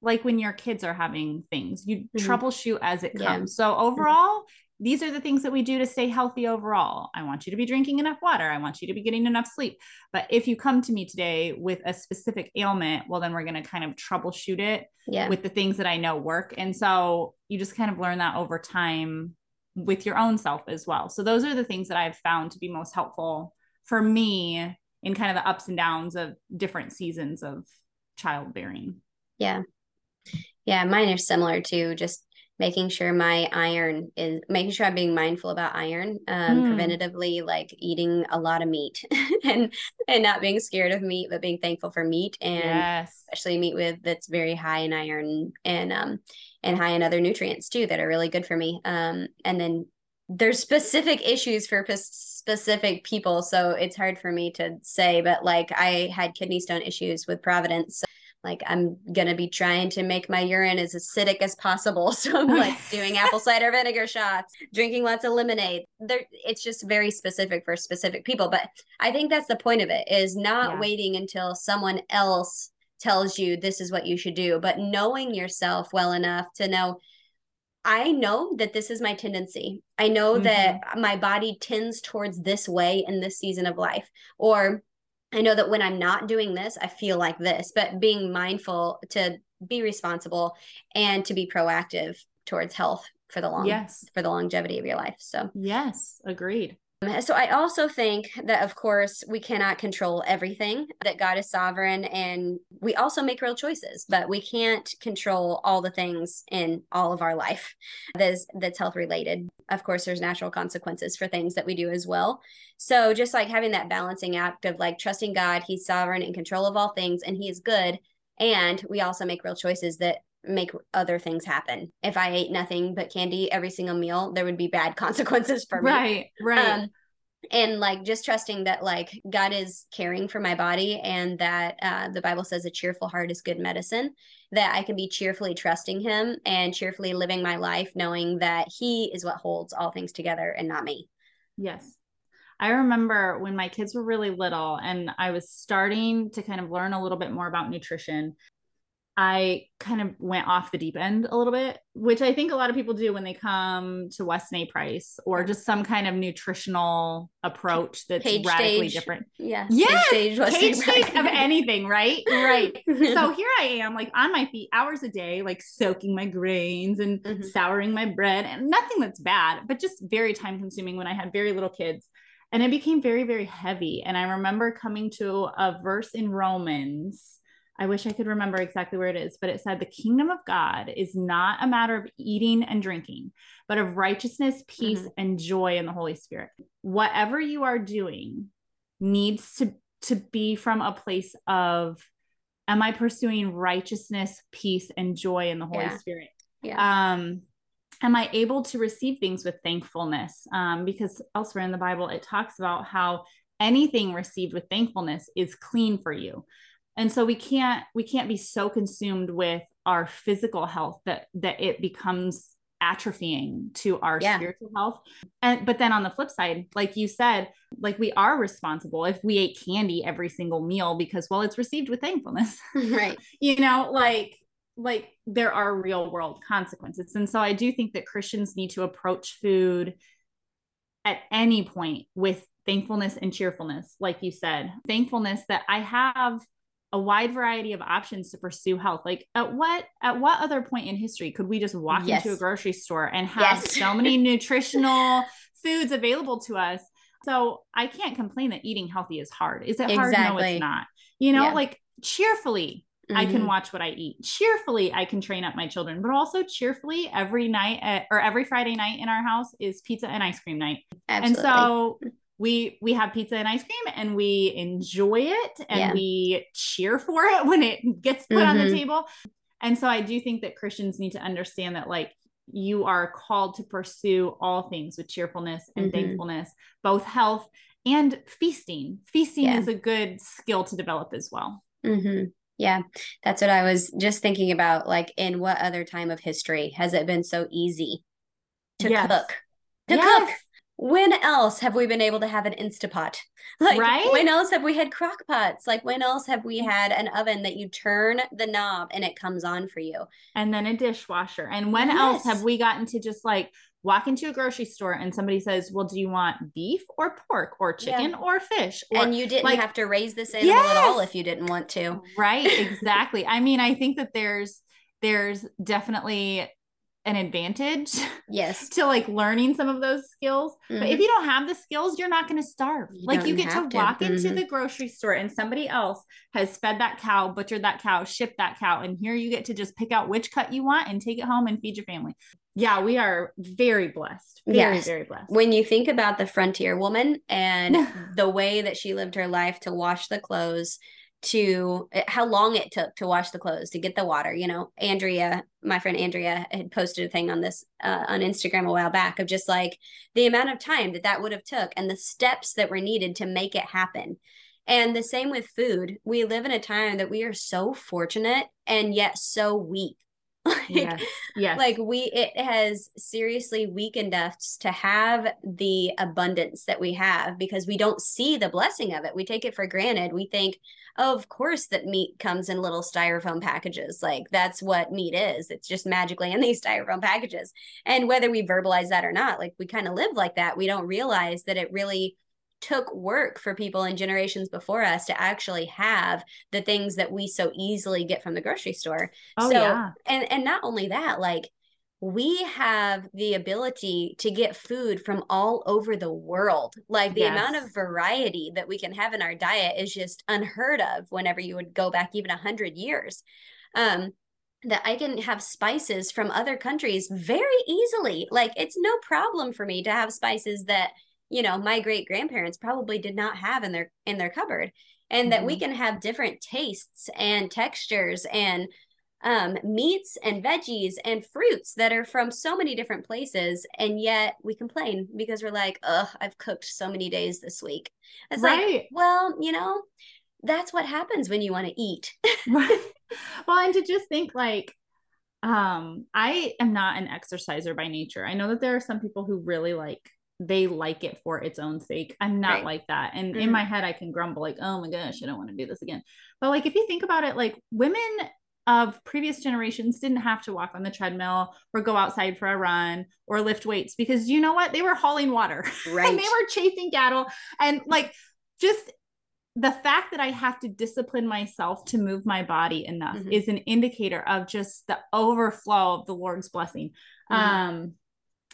like when your kids are having things, you mm-hmm. troubleshoot as it comes. Yeah. So overall, mm-hmm. these are the things that we do to stay healthy overall. I want you to be drinking enough water. I want you to be getting enough sleep. But if you come to me today with a specific ailment, well, then we're going to kind of troubleshoot it yeah. with the things that I know work. And so you just kind of learn that over time with your own self as well. So those are the things that I've found to be most helpful for me in kind of the ups and downs of different seasons of childbearing. Yeah. Yeah, mine are similar too. Just making sure my iron is making sure I'm being mindful about iron um, mm. preventatively, like eating a lot of meat and and not being scared of meat, but being thankful for meat and yes. especially meat with that's very high in iron and um and high in other nutrients too that are really good for me. Um, and then there's specific issues for p- specific people so it's hard for me to say but like i had kidney stone issues with providence like I'm gonna be trying to make my urine as acidic as possible. So I'm like doing apple cider vinegar shots, drinking lots of lemonade. There it's just very specific for specific people. But I think that's the point of it is not yeah. waiting until someone else tells you this is what you should do, but knowing yourself well enough to know I know that this is my tendency. I know mm-hmm. that my body tends towards this way in this season of life. Or I know that when I'm not doing this, I feel like this, but being mindful to be responsible and to be proactive towards health for the long yes for the longevity of your life. So yes, agreed. Um, so I also think that of course we cannot control everything, that God is sovereign and we also make real choices, but we can't control all the things in all of our life that's that's health related. Of course there's natural consequences for things that we do as well. So just like having that balancing act of like trusting God, he's sovereign in control of all things and he is good and we also make real choices that make other things happen. If I ate nothing but candy every single meal, there would be bad consequences for me. Right, right. Um, and like just trusting that like God is caring for my body and that uh, the Bible says a cheerful heart is good medicine, that I can be cheerfully trusting Him and cheerfully living my life, knowing that He is what holds all things together and not me. Yes. I remember when my kids were really little and I was starting to kind of learn a little bit more about nutrition. I kind of went off the deep end a little bit, which I think a lot of people do when they come to Weston A. Price or just some kind of nutritional approach that's Page radically stage. different. Yeah. Yeah. cage stage, cage stage of anything, right? Right. so here I am, like on my feet hours a day, like soaking my grains and mm-hmm. souring my bread and nothing that's bad, but just very time consuming when I had very little kids. And it became very, very heavy. And I remember coming to a verse in Romans I wish I could remember exactly where it is, but it said the kingdom of God is not a matter of eating and drinking, but of righteousness, peace, mm-hmm. and joy in the Holy Spirit. Whatever you are doing needs to to be from a place of am I pursuing righteousness, peace, and joy in the Holy yeah. Spirit? Yeah. Um, am I able to receive things with thankfulness? Um, because elsewhere in the Bible, it talks about how anything received with thankfulness is clean for you and so we can't we can't be so consumed with our physical health that that it becomes atrophying to our yeah. spiritual health. And but then on the flip side like you said like we are responsible if we ate candy every single meal because well it's received with thankfulness. Right. You know like like there are real world consequences. And so i do think that christians need to approach food at any point with thankfulness and cheerfulness like you said. Thankfulness that i have a wide variety of options to pursue health like at what at what other point in history could we just walk yes. into a grocery store and have yes. so many nutritional foods available to us so i can't complain that eating healthy is hard is it hard exactly. no it's not you know yeah. like cheerfully mm-hmm. i can mm-hmm. watch what i eat cheerfully i can train up my children but also cheerfully every night at, or every friday night in our house is pizza and ice cream night Absolutely. and so we we have pizza and ice cream and we enjoy it and yeah. we cheer for it when it gets put mm-hmm. on the mm-hmm. table and so i do think that christians need to understand that like you are called to pursue all things with cheerfulness and mm-hmm. thankfulness both health and feasting feasting yeah. is a good skill to develop as well mm-hmm. yeah that's what i was just thinking about like in what other time of history has it been so easy to yes. cook to yes. cook when else have we been able to have an Instapot? Like right? when else have we had crock pots? Like when else have we mm-hmm. had an oven that you turn the knob and it comes on for you? And then a dishwasher. And when yes. else have we gotten to just like walk into a grocery store and somebody says, Well, do you want beef or pork or chicken yeah. or fish? Or, and you didn't like, have to raise this animal yes. at all if you didn't want to. Right, exactly. I mean, I think that there's there's definitely an advantage yes to like learning some of those skills mm-hmm. but if mm-hmm. you don't have the skills you're not going to starve you like you get to, to walk mm-hmm. into the grocery store and somebody else has fed that cow butchered that cow shipped that cow and here you get to just pick out which cut you want and take it home and feed your family yeah we are very blessed very yes. very blessed when you think about the frontier woman and the way that she lived her life to wash the clothes to eh, how long it took to wash the clothes to get the water you know andrea my friend andrea had posted a thing on this uh, on instagram a while back of just like the amount of time that that would have took and the steps that were needed to make it happen And the same with food. We live in a time that we are so fortunate and yet so weak. like, yes. yes. Like we it has seriously weakened us to have the abundance that we have because we don't see the blessing of it. We take it for granted. We think, oh, of course that meat comes in little styrofoam packages. Like that's what meat is. It's just magically in these styrofoam packages. And whether we verbalize that or not, like we kind of live like that. We don't realize that it really took work for people in generations before us to actually have the things that we so easily get from the grocery store. Oh, so yeah. and and not only that, like we have the ability to get food from all over the world. Like the yes. amount of variety that we can have in our diet is just unheard of whenever you would go back even a hundred years. Um, that I can have spices from other countries very easily. Like it's no problem for me to have spices that you know my great grandparents probably did not have in their in their cupboard and mm-hmm. that we mm-hmm. can have different tastes and textures and um, meats and veggies and fruits that are from so many different places and yet we complain because we're like ugh i've cooked so many days this week it's right. like well you know that's what happens when you want to eat right. well and to just think like um i am not an exerciser by nature i know that there are some people who really like they like it for its own sake. I'm not right. like that. And mm-hmm. in my head, I can grumble, like, oh my gosh, I don't want to do this again. But like, if you think about it, like women of previous generations didn't have to walk on the treadmill or go outside for a run or lift weights because you know what? They were hauling water. Right. and they were chasing cattle. And like, just the fact that I have to discipline myself to move my body enough mm-hmm. is an indicator of just the overflow of the Lord's blessing. Mm-hmm. Um,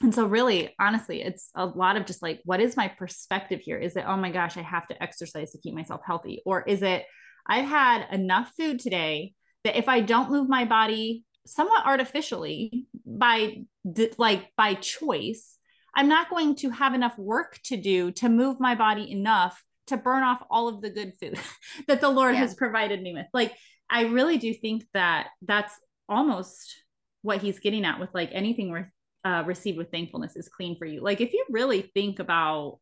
and so really honestly it's a lot of just like what is my perspective here is it oh my gosh i have to exercise to keep myself healthy or is it i've had enough food today that if i don't move my body somewhat artificially by like by choice i'm not going to have enough work to do to move my body enough to burn off all of the good food that the lord yeah. has provided me with like i really do think that that's almost what he's getting at with like anything worth uh, received with thankfulness is clean for you. Like if you really think about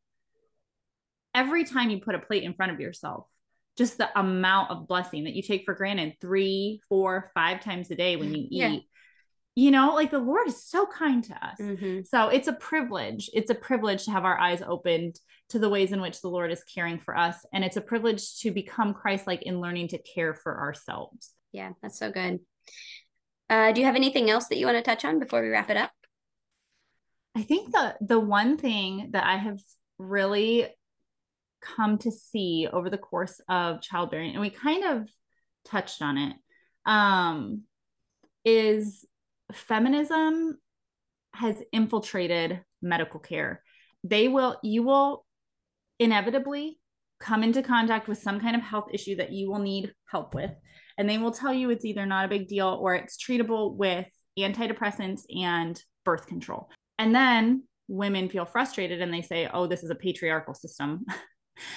every time you put a plate in front of yourself, just the amount of blessing that you take for granted three, four, five times a day when you eat. Yeah. You know, like the Lord is so kind to us. Mm-hmm. So it's a privilege. It's a privilege to have our eyes opened to the ways in which the Lord is caring for us. And it's a privilege to become Christ like in learning to care for ourselves. Yeah, that's so good. Uh, do you have anything else that you want to touch on before we wrap it up? I think the the one thing that I have really come to see over the course of childbearing, and we kind of touched on it, um, is feminism has infiltrated medical care. They will, you will inevitably come into contact with some kind of health issue that you will need help with. And they will tell you it's either not a big deal or it's treatable with antidepressants and birth control. And then women feel frustrated and they say, oh, this is a patriarchal system.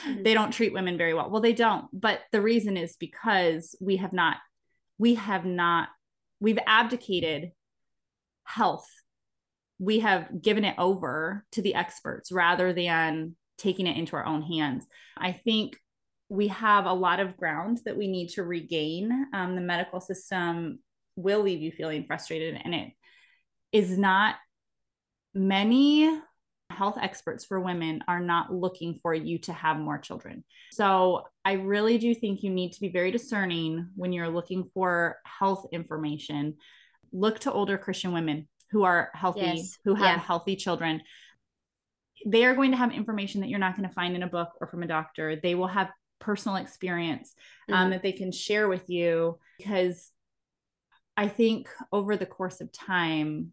Mm-hmm. they don't treat women very well. Well, they don't. But the reason is because we have not, we have not, we've abdicated health. We have given it over to the experts rather than taking it into our own hands. I think we have a lot of ground that we need to regain. Um, the medical system will leave you feeling frustrated, and it is not many health experts for women are not looking for you to have more children. So I really do think you need to be very discerning when you're looking for health information. Look to older Christian women who are healthy, yes. who have yeah. healthy children. They are going to have information that you're not going to find in a book or from a doctor. They will have personal experience um, mm-hmm. that they can share with you because I think over the course of time,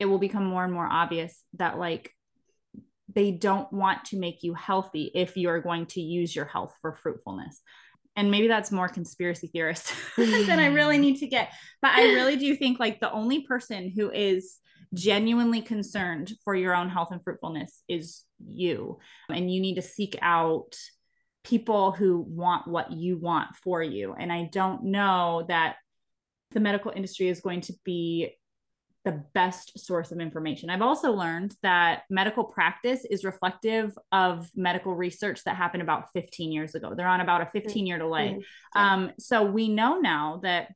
it will become more and more obvious that like they don't want to make you healthy if you're going to use your health for fruitfulness and maybe that's more conspiracy theorist than I really need to get. But I really do think like the only person who is genuinely concerned for your own health and fruitfulness is you. And you need to seek out people who want what you want for you. And I don't know that the medical industry is going to be the best source of information. I've also learned that medical practice is reflective of medical research that happened about 15 years ago. They're on about a 15 year delay. Mm-hmm. Um, so we know now that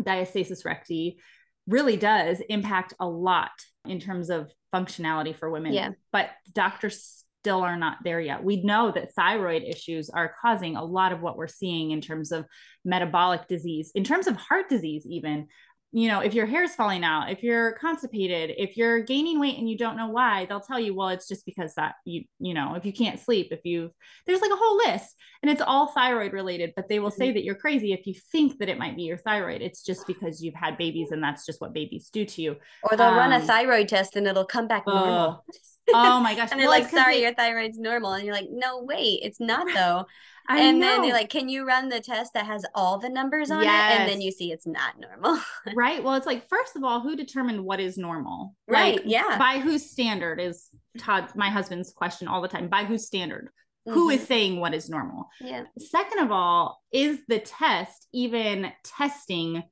diastasis recti really does impact a lot in terms of functionality for women. Yeah. But doctors still are not there yet. We know that thyroid issues are causing a lot of what we're seeing in terms of metabolic disease, in terms of heart disease, even you know, if your hair is falling out, if you're constipated, if you're gaining weight and you don't know why, they'll tell you, well, it's just because that you, you know, if you can't sleep, if you, there's like a whole list and it's all thyroid related, but they will say mm-hmm. that you're crazy if you think that it might be your thyroid. It's just because you've had babies and that's just what babies do to you. Or they'll um, run a um, thyroid test and it'll come back normal. Oh my gosh. and they're well, like, sorry, they, your thyroid's normal. And you're like, no, wait, it's not though. I and know. then they're like, can you run the test that has all the numbers on yes. it? And then you see it's not normal. right. Well, it's like, first of all, who determined what is normal? Right. Like, yeah. By whose standard is Todd, my husband's question all the time. By whose standard? Mm-hmm. Who is mm-hmm. saying what is normal? Yeah. Second of all, is the test even testing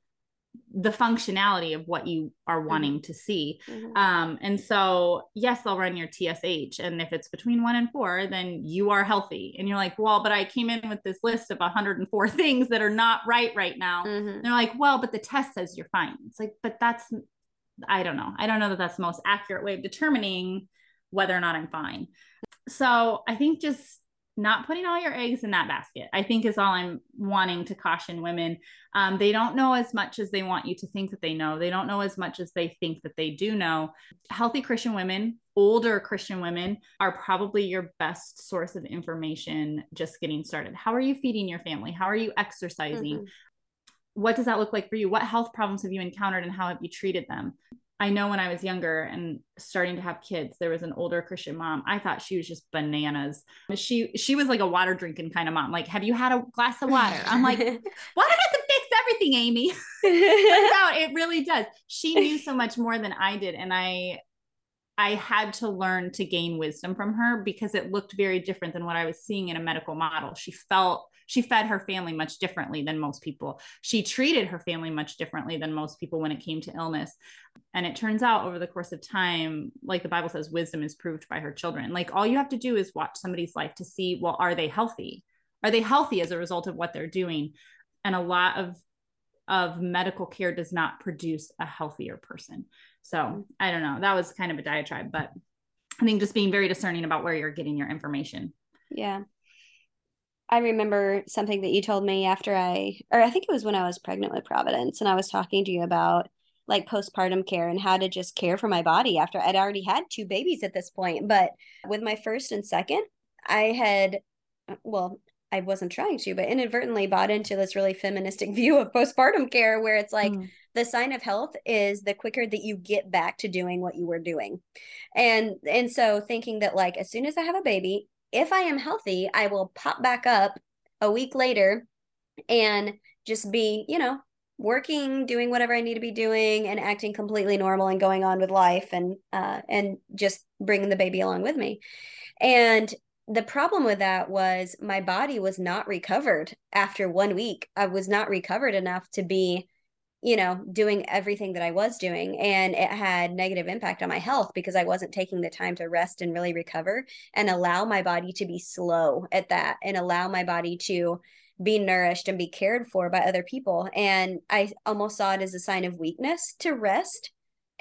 the functionality of what you are mm-hmm. wanting mm-hmm. to see. Mm-hmm. Um, and so, yes, they'll run your TSH. And if it's between one and four, then you are healthy. And you're like, well, but I came in with this list of 104 things that are not right right now. Mm-hmm. They're like, well, but the test says you're fine. It's like, but that's, I don't know. I don't know that that's the most accurate way of determining whether or not I'm fine. So I think just not putting all your eggs in that basket, I think is all I'm wanting to caution women. Um, they don't know as much as they want you to think that they know. They don't know as much as they think that they do know. Healthy Christian women, older Christian women, are probably your best source of information just getting started. How are you feeding your family? How are you exercising? Mm-hmm. What does that look like for you? What health problems have you encountered and how have you treated them? I know when I was younger and starting to have kids, there was an older Christian mom. I thought she was just bananas. She she was like a water drinking kind of mom. Like, have you had a glass of water? I'm like, water doesn't fix everything, Amy. out, it really does. She knew so much more than I did, and I I had to learn to gain wisdom from her because it looked very different than what I was seeing in a medical model. She felt she fed her family much differently than most people. She treated her family much differently than most people when it came to illness. And it turns out over the course of time, like the Bible says, wisdom is proved by her children. Like all you have to do is watch somebody's life to see, well, are they healthy? Are they healthy as a result of what they're doing? And a lot of of medical care does not produce a healthier person. So I don't know. That was kind of a diatribe, but I think just being very discerning about where you're getting your information. Yeah. I remember something that you told me after I, or I think it was when I was pregnant with Providence, and I was talking to you about like postpartum care and how to just care for my body after I'd already had two babies at this point. But with my first and second, I had, well, I wasn't trying to, but inadvertently bought into this really feministic view of postpartum care where it's like, mm. the sign of health is the quicker that you get back to doing what you were doing and and so thinking that like as soon as i have a baby if I am healthy, I will pop back up a week later and just be, you know, working, doing whatever I need to be doing and acting completely normal and going on with life and uh and just bringing the baby along with me. And the problem with that was my body was not recovered after 1 week. I was not recovered enough to be you know, doing everything that I was doing. And it had negative impact on my health because I wasn't taking the time to rest and really recover and allow my body to be slow at that and allow my body to be nourished and be cared for by other people. And I almost saw it as a sign of weakness to rest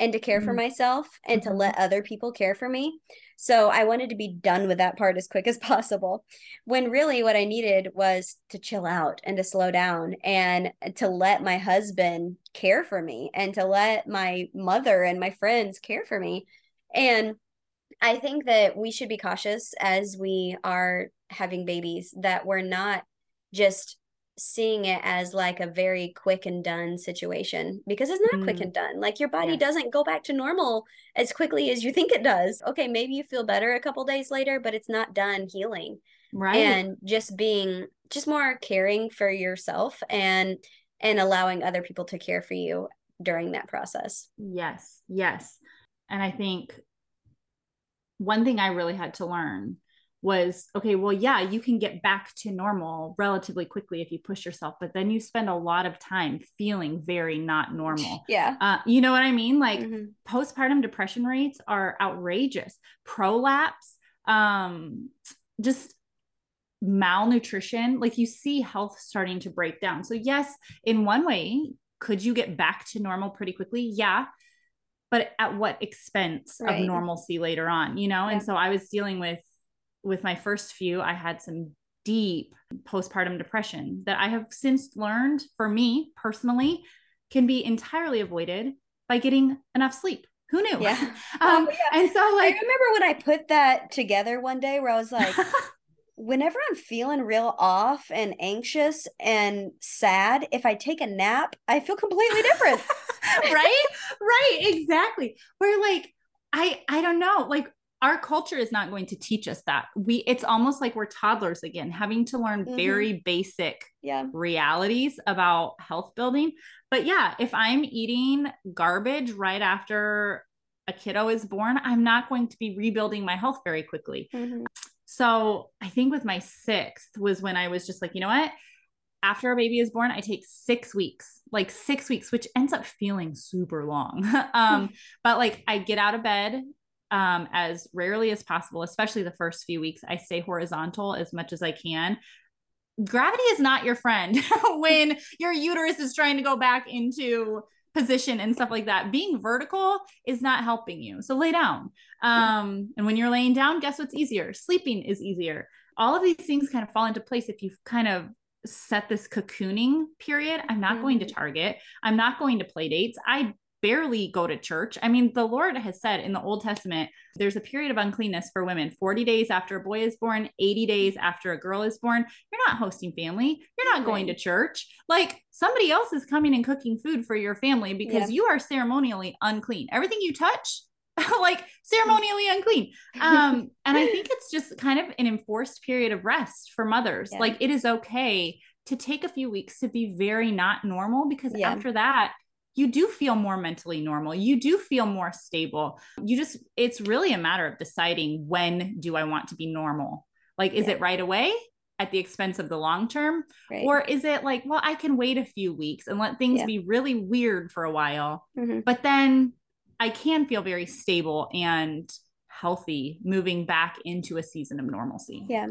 and to care mm-hmm. for myself and to mm-hmm. let other people care for me. So I wanted to be done with that part as quick as possible. When really what I needed was to chill out and to slow down and to let my husband care for me and to let my mother and my friends care for me. And I think that we should be cautious as we are having babies that we're not just seeing it as like a very quick and done situation because it's not mm. quick and done. Like your body doesn't go back to normal as quickly as you think it does. Okay, maybe you feel better a couple days later, but it's not done healing. Right. And just being just more caring for yourself and and allowing other people to care for you during that process. Yes. Yes. And I think one thing I really had to learn was okay, well, yeah, you can get back to normal relatively quickly if you push yourself, but then you spend a lot of time feeling very not normal. Yeah. Uh, you know what I mean? Like Mhm. postpartum depression rates are outrageous. Prolapse, um, just malnutrition, like you see health starting to break down. So, yes, in one way, could you get back to normal pretty quickly? Yeah. But at what expense Right. of normalcy later on, you know? And so I was dealing with with my first few, I had some deep postpartum depression that I have since learned for me personally can be entirely avoided by getting enough sleep. Who knew? Yeah. um, Oh, yeah. And so, like, I remember when I put that together one day where I was like, whenever I'm feeling real off and anxious and sad, if I take a nap, I feel completely different. right right exactly we're like i i don't know like our culture is not going to teach us that we it's almost like we're toddlers again having to learn Mhm. very basic yeah. realities about health building but yeah if i'm eating garbage right after a kiddo is born i'm not going to be rebuilding my health very quickly Mhm. so I think with my sixth was when I was just like, you know what? After a baby is born, I take six weeks, like six weeks, which ends up feeling super long. um, but like I get out of bed um, as rarely as possible, especially the first few weeks. I stay horizontal as much as I can. Gravity is not your friend when your uterus is trying to go back into position and stuff like that. Being vertical is not helping you. So lay down. Um, and when you're laying down, guess what's easier? Sleeping is easier. All of these things kind of fall into place if you've kind of set this cocooning period. I'm not going to Mhm. Target. I'm not going to play dates. I barely go to church. I mean, the Lord has said in the Old Testament, there's a period of uncleanness for women 40 days after a boy is born, 80 days after a girl is born. You're not hosting family. You're not going to church. Like somebody else is coming and cooking food for your family because Yeah. you are ceremonially unclean. Everything you touch, like ceremonially unclean. Um, and I think it's just kind of an enforced period of rest for mothers. Yeah. Like it is okay to take a few weeks to be very not normal because Yeah. after that, you do feel more mentally normal. You do feel more stable. You just, it's really a matter of deciding when do I want to be normal? Like, is Yeah. it right away at the expense of the long term? Right. Or is it like, well, I can wait a few weeks and let things Yeah. be really weird for a while, Mhm. but then I can feel very stable and healthy moving back into a season of normalcy. Yeah.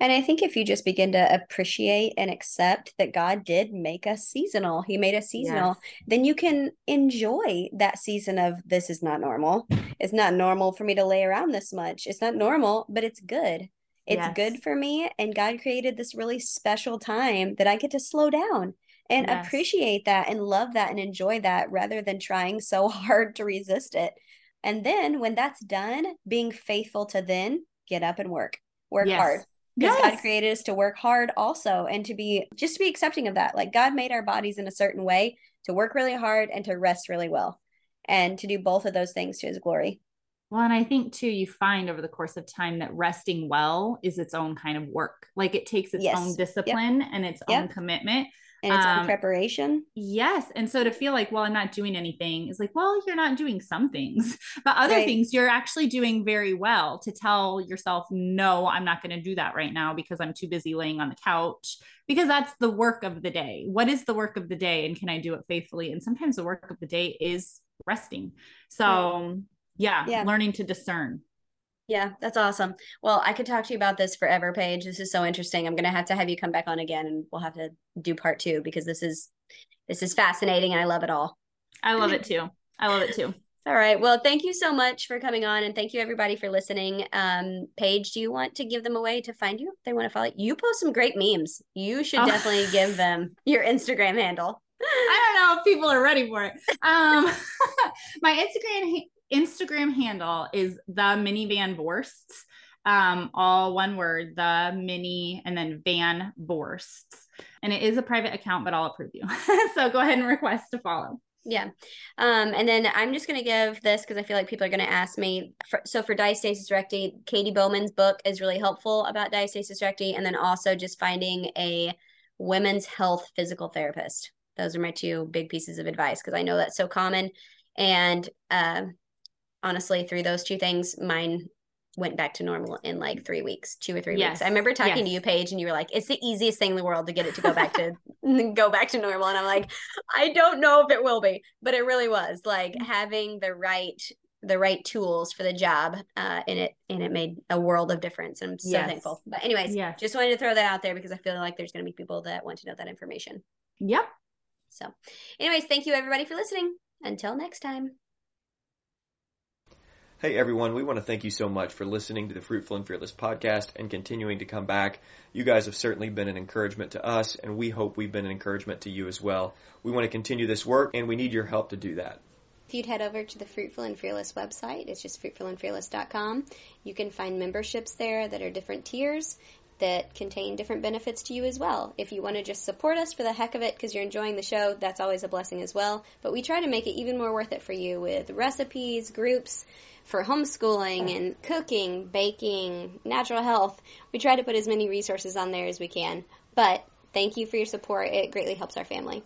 And I think if you just begin to appreciate and accept that God did make us seasonal, He made us seasonal, then you can enjoy that season of this is not normal. It's not normal for me to lay around this much. It's not normal, but it's good. It's Yes. good for me. And God created this really special time that I get to slow down and Yes. appreciate that and love that and enjoy that rather than trying so hard to resist it. And then when that's done, being faithful to then get up and work, work Yes. hard because God created us to work hard also and to be just to be accepting of that. Like God made our bodies in a certain way to work really hard and to rest really well and to do both of those things to his glory. Well, and I think too, you find over the course of time that resting well is its own kind of work. Like it takes its Yes. own Yep. discipline and its own commitment. And it's Um, on preparation. Yes. And so to feel like, well, I'm not doing anything is like, well, you're not doing some things, but other Right. things you're actually doing very well to tell yourself, no, I'm not going to do that right now because I'm too busy laying on the couch. Because that's the work of the day. What is the work of the day? And can I do it faithfully? And sometimes the work of the day is resting. So, yeah, Yeah. learning to discern. Yeah, that's awesome. Well, I could talk to you about this forever, Paige. This is so interesting. I'm gonna have to have you come back on again and we'll have to do part two because this is this is fascinating and I love it all. I love it too. I love it too. All right. Well, thank you so much for coming on and thank you everybody for listening. Um, Paige, do you want to give them a way to find you? If they want to follow you. You post some great memes. You should Oh. definitely give them your Instagram handle. I don't know if people are ready for it. Um, my Instagram Instagram handle is the minivan Vorsts. Um, all one word, the mini and then van Vorsts. And it is a private account, but I'll approve you. so go ahead and request to follow. Yeah. Um, and then I'm just going to give this because I feel like people are going to ask me. For, so for diastasis recti, Katy Bowman's book is really helpful about diastasis recti. And then also just finding a women's health physical therapist. Those are my two big pieces of advice because I know that's so common. And uh, honestly, through those two things, mine went back to normal in like three weeks, two or three Yes. weeks. I remember talking Yes. to you, Paige, and you were like, "It's the easiest thing in the world to get it to go back to go back to normal." And I'm like, I don't know if it will be, but it really was like having the right the right tools for the job, uh, and it and it made a world of difference. And I'm so Yes. thankful. But anyways, yeah, just wanted to throw that out there because I feel like there's going to be people that want to know that information. Yep. So, anyways, thank you everybody for listening. Until next time. Hey everyone, we want to thank you so much for listening to the Fruitful and Fearless podcast and continuing to come back. You guys have certainly been an encouragement to us, and we hope we've been an encouragement to you as well. We want to continue this work, and we need your help to do that. If you'd head over to the Fruitful and Fearless website, it's just fruitfulandfearless.com. You can find memberships there that are different tiers that contain different benefits to you as well. If you want to just support us for the heck of it because you're enjoying the show, that's always a blessing as well. But we try to make it even more worth it for you with recipes, groups for homeschooling and cooking, baking, natural health. We try to put as many resources on there as we can. But thank you for your support. It greatly helps our family.